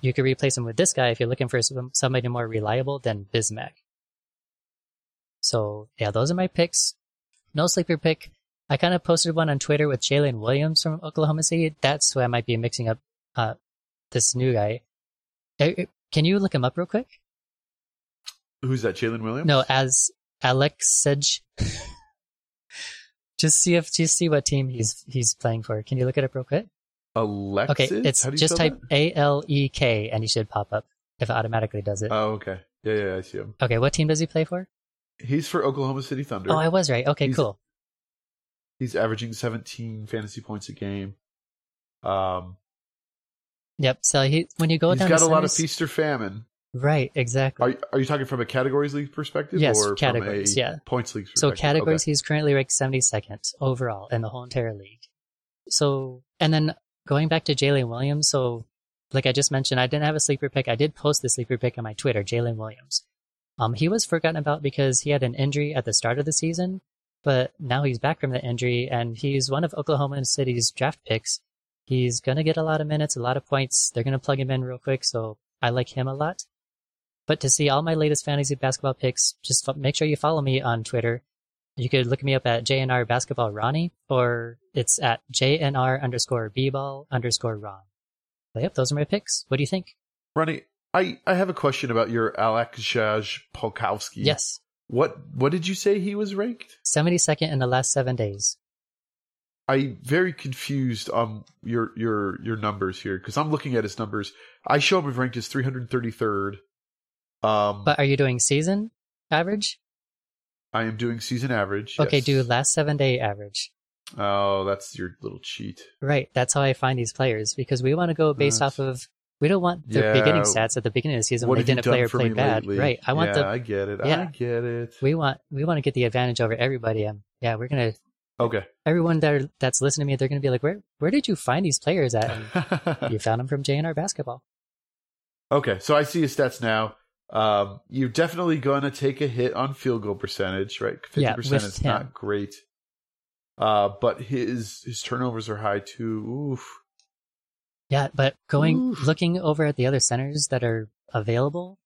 Speaker 2: you could replace him with this guy if you're looking for somebody more reliable than Bismack. So yeah, those are my picks. No sleeper pick. I kind of posted one on Twitter with Jalen Williams from Oklahoma City. That's who I might be mixing up uh, this new guy. Can you look him up real quick?
Speaker 1: Who's that? Jalen Williams?
Speaker 2: No, as Alex Sedge. just see if just see what team he's he's playing for. Can you look it up real quick?
Speaker 1: Alexis?
Speaker 2: Okay, it's just type A L E K and he should pop up if it automatically does it.
Speaker 1: Oh, okay. Yeah, yeah, I see him.
Speaker 2: Okay, what team does he play for?
Speaker 1: He's for Oklahoma City Thunder.
Speaker 2: Oh, I was right. Okay,
Speaker 1: he's,
Speaker 2: cool.
Speaker 1: He's averaging 17 fantasy points a game. Um.
Speaker 2: Yep. So he when you go
Speaker 1: he's
Speaker 2: down, he's
Speaker 1: got a lot of feast or famine.
Speaker 2: Right. Exactly.
Speaker 1: Are Are you talking from a categories league perspective?
Speaker 2: Yes,
Speaker 1: or
Speaker 2: categories. Yeah,
Speaker 1: points league.
Speaker 2: So categories, okay. he's currently ranked 72nd overall in the whole entire league. So and then going back to Jalen Williams, so like I just mentioned, I didn't have a sleeper pick. I did post the sleeper pick on my Twitter, Jalen Williams. Um, he was forgotten about because he had an injury at the start of the season, but now he's back from the injury and he's one of Oklahoma City's draft picks. He's gonna get a lot of minutes, a lot of points. They're gonna plug him in real quick, so I like him a lot. But to see all my latest fantasy basketball picks, just make sure you follow me on Twitter you could look me up at JNR Basketball Ronnie, or it's at JNR underscore B-ball underscore Ron. But yep, those are my picks. What do you think?
Speaker 1: Ronnie, I, I have a question about your Aleksej Polkowski.
Speaker 2: Yes.
Speaker 1: What what did you say he was ranked?
Speaker 2: 72nd in the last seven days.
Speaker 1: I very confused on your your your numbers here because I'm looking at his numbers. I show him ranked as 333rd. Um,
Speaker 2: But are you doing season average?
Speaker 1: I am doing season average.
Speaker 2: Okay,
Speaker 1: yes.
Speaker 2: do last seven day average.
Speaker 1: Oh, that's your little cheat.
Speaker 2: Right. That's how I find these players because we want to go based
Speaker 1: That's-
Speaker 2: off of. We don't want the
Speaker 1: Yeah.
Speaker 2: beginning stats at the beginning of the season
Speaker 1: what
Speaker 2: when they didn't play or play bad.
Speaker 1: lately?
Speaker 2: Right. I want
Speaker 1: yeah,
Speaker 2: the
Speaker 1: I get it. I get it.
Speaker 2: we want we want to get the advantage over everybody. And yeah, we're gonna
Speaker 1: Okay.
Speaker 2: everyone that are, that's listening to me, they're gonna be like, where where did you find these players at? You found them from JNR basketball.
Speaker 1: okay, so I see his stats now. Um, you're definitely going to take a hit on field goal percentage, right? Fifty
Speaker 2: Yeah,
Speaker 1: percent
Speaker 2: with
Speaker 1: is
Speaker 2: him.
Speaker 1: not great. Uh, but his his turnovers are high too. Oof.
Speaker 2: Yeah, but going
Speaker 1: Oof.
Speaker 2: looking over at the other centers that are available,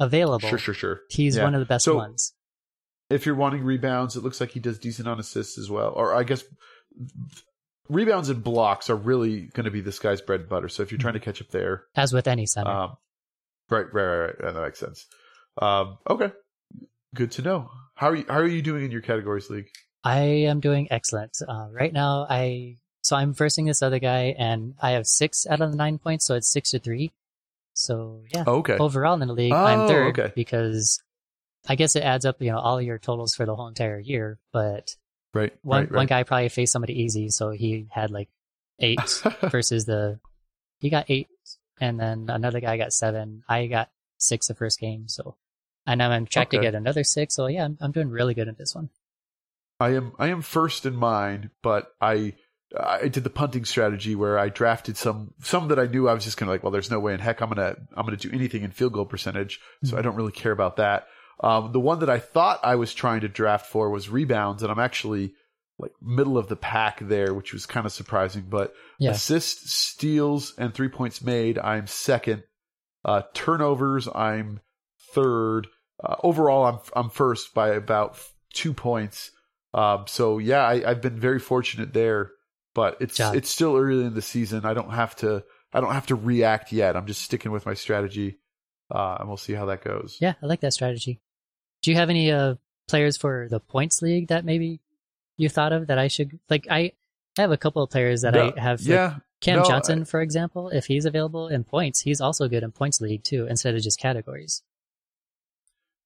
Speaker 2: available,
Speaker 1: Sure, sure, sure.
Speaker 2: he's
Speaker 1: Yeah.
Speaker 2: one of the best
Speaker 1: So-
Speaker 2: ones.
Speaker 1: If you're wanting rebounds, it looks like he does decent on assists as well. Or I guess rebounds and blocks are really going to be this guy's bread and butter. So if you're trying to catch up there,
Speaker 2: As with any center.
Speaker 1: Um, right, right, right, right. Yeah, That makes sense. Um, okay, good to know. How are you? How are you doing in your categories league?
Speaker 2: I am doing excellent. Uh, right now, I so I'm versing this other guy, and I have six out of the nine points, so it's six to three. So yeah,
Speaker 1: Oh, okay.
Speaker 2: overall in the league,
Speaker 1: Oh,
Speaker 2: I'm third
Speaker 1: okay.
Speaker 2: because I guess it adds up, you know, all your totals for the whole entire year. But
Speaker 1: right.
Speaker 2: one
Speaker 1: right,
Speaker 2: one guy probably faced somebody easy, so he had like eight versus the he got eight, and then another guy got seven. I got six the first game, so and I'm on track to get another six. So yeah, I'm, I'm doing really good in this one.
Speaker 1: I am. I am first in mine, but I. I did the punting strategy where I drafted some some that I knew I was just gonna like. Well, there's no way in heck I'm gonna I'm gonna do anything in field goal percentage, so I don't really care about that. Um, the one that I thought I was trying to draft for was rebounds, and I'm actually like middle of the pack there, which was kind of surprising. But
Speaker 2: Yeah.
Speaker 1: assists, steals, and three points made, I'm second. Uh, turnovers, I'm third. Uh, overall, I'm I'm first by about two points. Um, so yeah, I, I've been very fortunate there. But it's it's still early in the season. I don't have to I don't have to react yet. I'm just sticking with my strategy, uh, and we'll see how that goes.
Speaker 2: Yeah, I like that strategy. Do you have any uh, players for the points league that maybe you thought of that I should like? I have a couple of players that
Speaker 1: No,
Speaker 2: I have. Like
Speaker 1: yeah,
Speaker 2: Cam
Speaker 1: no,
Speaker 2: Johnson, for example, if he's available in points, he's also good in points league too, instead of just categories.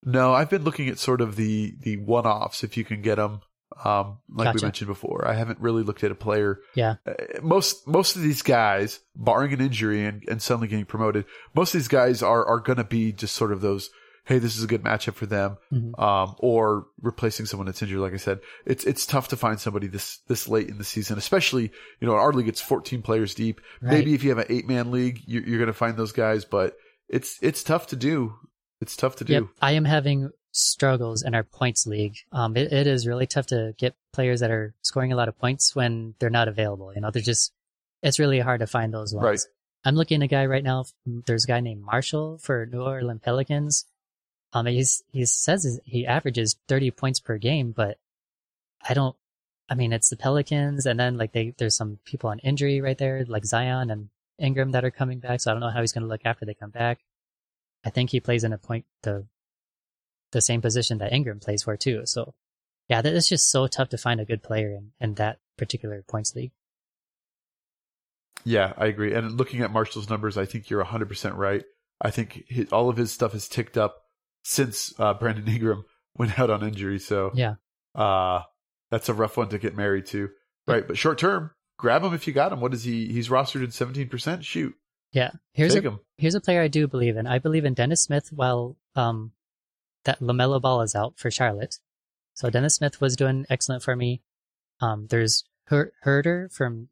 Speaker 1: No, I've been looking at sort of the the one offs if you can get them. Um, like we mentioned before, I haven't really looked at a player.
Speaker 2: Yeah.
Speaker 1: Uh, most most of these guys, barring an injury and, and suddenly getting promoted, most of these guys are are going to be just sort of those. Hey, this is a good matchup for them,
Speaker 2: Mhm.
Speaker 1: um, or replacing someone that's injured. Like I said, it's it's tough to find somebody this this late in the season, especially you know our league it's 14 players deep.
Speaker 2: Right.
Speaker 1: Maybe if you have an eight man league, you're, you're going to find those guys, but it's it's tough to do. It's tough to do.
Speaker 2: Yep, I am having struggles in our points league. Um, it, it is really tough to get players that are scoring a lot of points when they're not available. You know, they're just. It's really hard to find those ones.
Speaker 1: Right.
Speaker 2: I'm looking at a guy right now. There's a guy named Marshall for New Orleans Pelicans. Um, he's he says he averages 30 points per game, but I don't. I mean, it's the Pelicans, and then like they there's some people on injury right there, like Zion and Ingram that are coming back. So I don't know how he's going to look after they come back. I think he plays in a point the the same position that Ingram plays for too. So yeah, that is just so tough to find a good player in in that particular points league.
Speaker 1: Yeah, I agree. And looking at Marshall's numbers, I think you're 100% right. I think his, all of his stuff has ticked up since uh, Brandon Ingram went out on injury. So
Speaker 2: Yeah.
Speaker 1: uh, that's a rough one to get married to. Right. But short term, grab him if you got him. What is he? He's rostered at 17%. Shoot.
Speaker 2: Yeah. Here's
Speaker 1: Take
Speaker 2: a
Speaker 1: him.
Speaker 2: here's a player I do believe in. I believe in Dennis Smith while um that LaMelo Ball is out for Charlotte. So Dennis Smith was doing excellent for me. Um, there's Her- Huerter from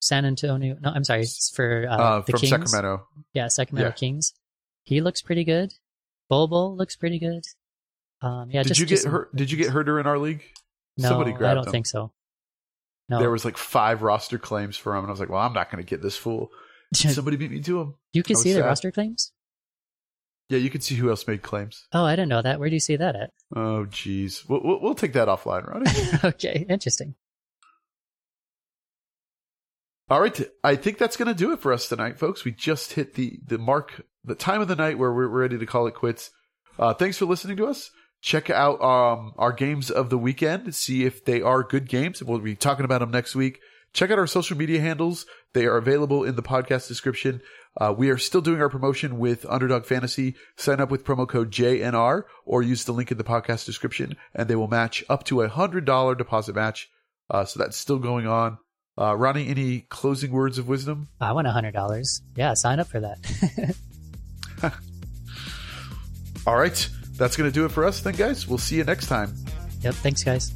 Speaker 2: San Antonio. No, I'm sorry, for uh,
Speaker 1: Uh,
Speaker 2: the
Speaker 1: from
Speaker 2: Kings.
Speaker 1: Sacramento.
Speaker 2: Yeah, Sacramento
Speaker 1: Yeah.
Speaker 2: Kings. He looks pretty good. Bobo looks pretty good. Um, yeah,
Speaker 1: did
Speaker 2: just
Speaker 1: you get her? Did you get Huerter in our league?
Speaker 2: No,
Speaker 1: Somebody
Speaker 2: I don't
Speaker 1: him.
Speaker 2: think so. No,
Speaker 1: There was like five roster claims for him, and I was like, "Well, I'm not going to get this fool." Somebody beat me to him.
Speaker 2: you can see the roster claims.
Speaker 1: Yeah, you can see who else made claims.
Speaker 2: Oh, I didn't know that. Where do you see that at?
Speaker 1: Oh, geez. We'll, we'll, we'll take that offline, Ronnie.
Speaker 2: okay, interesting.
Speaker 1: All right, I think that's going to do it for us tonight, folks. We just hit the the mark, the time of the night where we're ready to call it quits. Uh, thanks for listening to us. check out um, our games of the weekend, see if they are good games. We'll be talking about them next week. Check out our social media handles. They are available in the podcast description. Uh, we are still doing our promotion with Underdog Fantasy. Sign up with promo code JNR or use the link in the podcast description and they will match up to a hundred dollar deposit match. Uh, so that's still going on. Uh, Ronnie, any closing words of wisdom?
Speaker 2: I want a hundred dollars. Yeah, sign up for that.
Speaker 1: All right. That's going to do it for us then, guys. We'll see you next time.
Speaker 2: yep. Thanks, guys.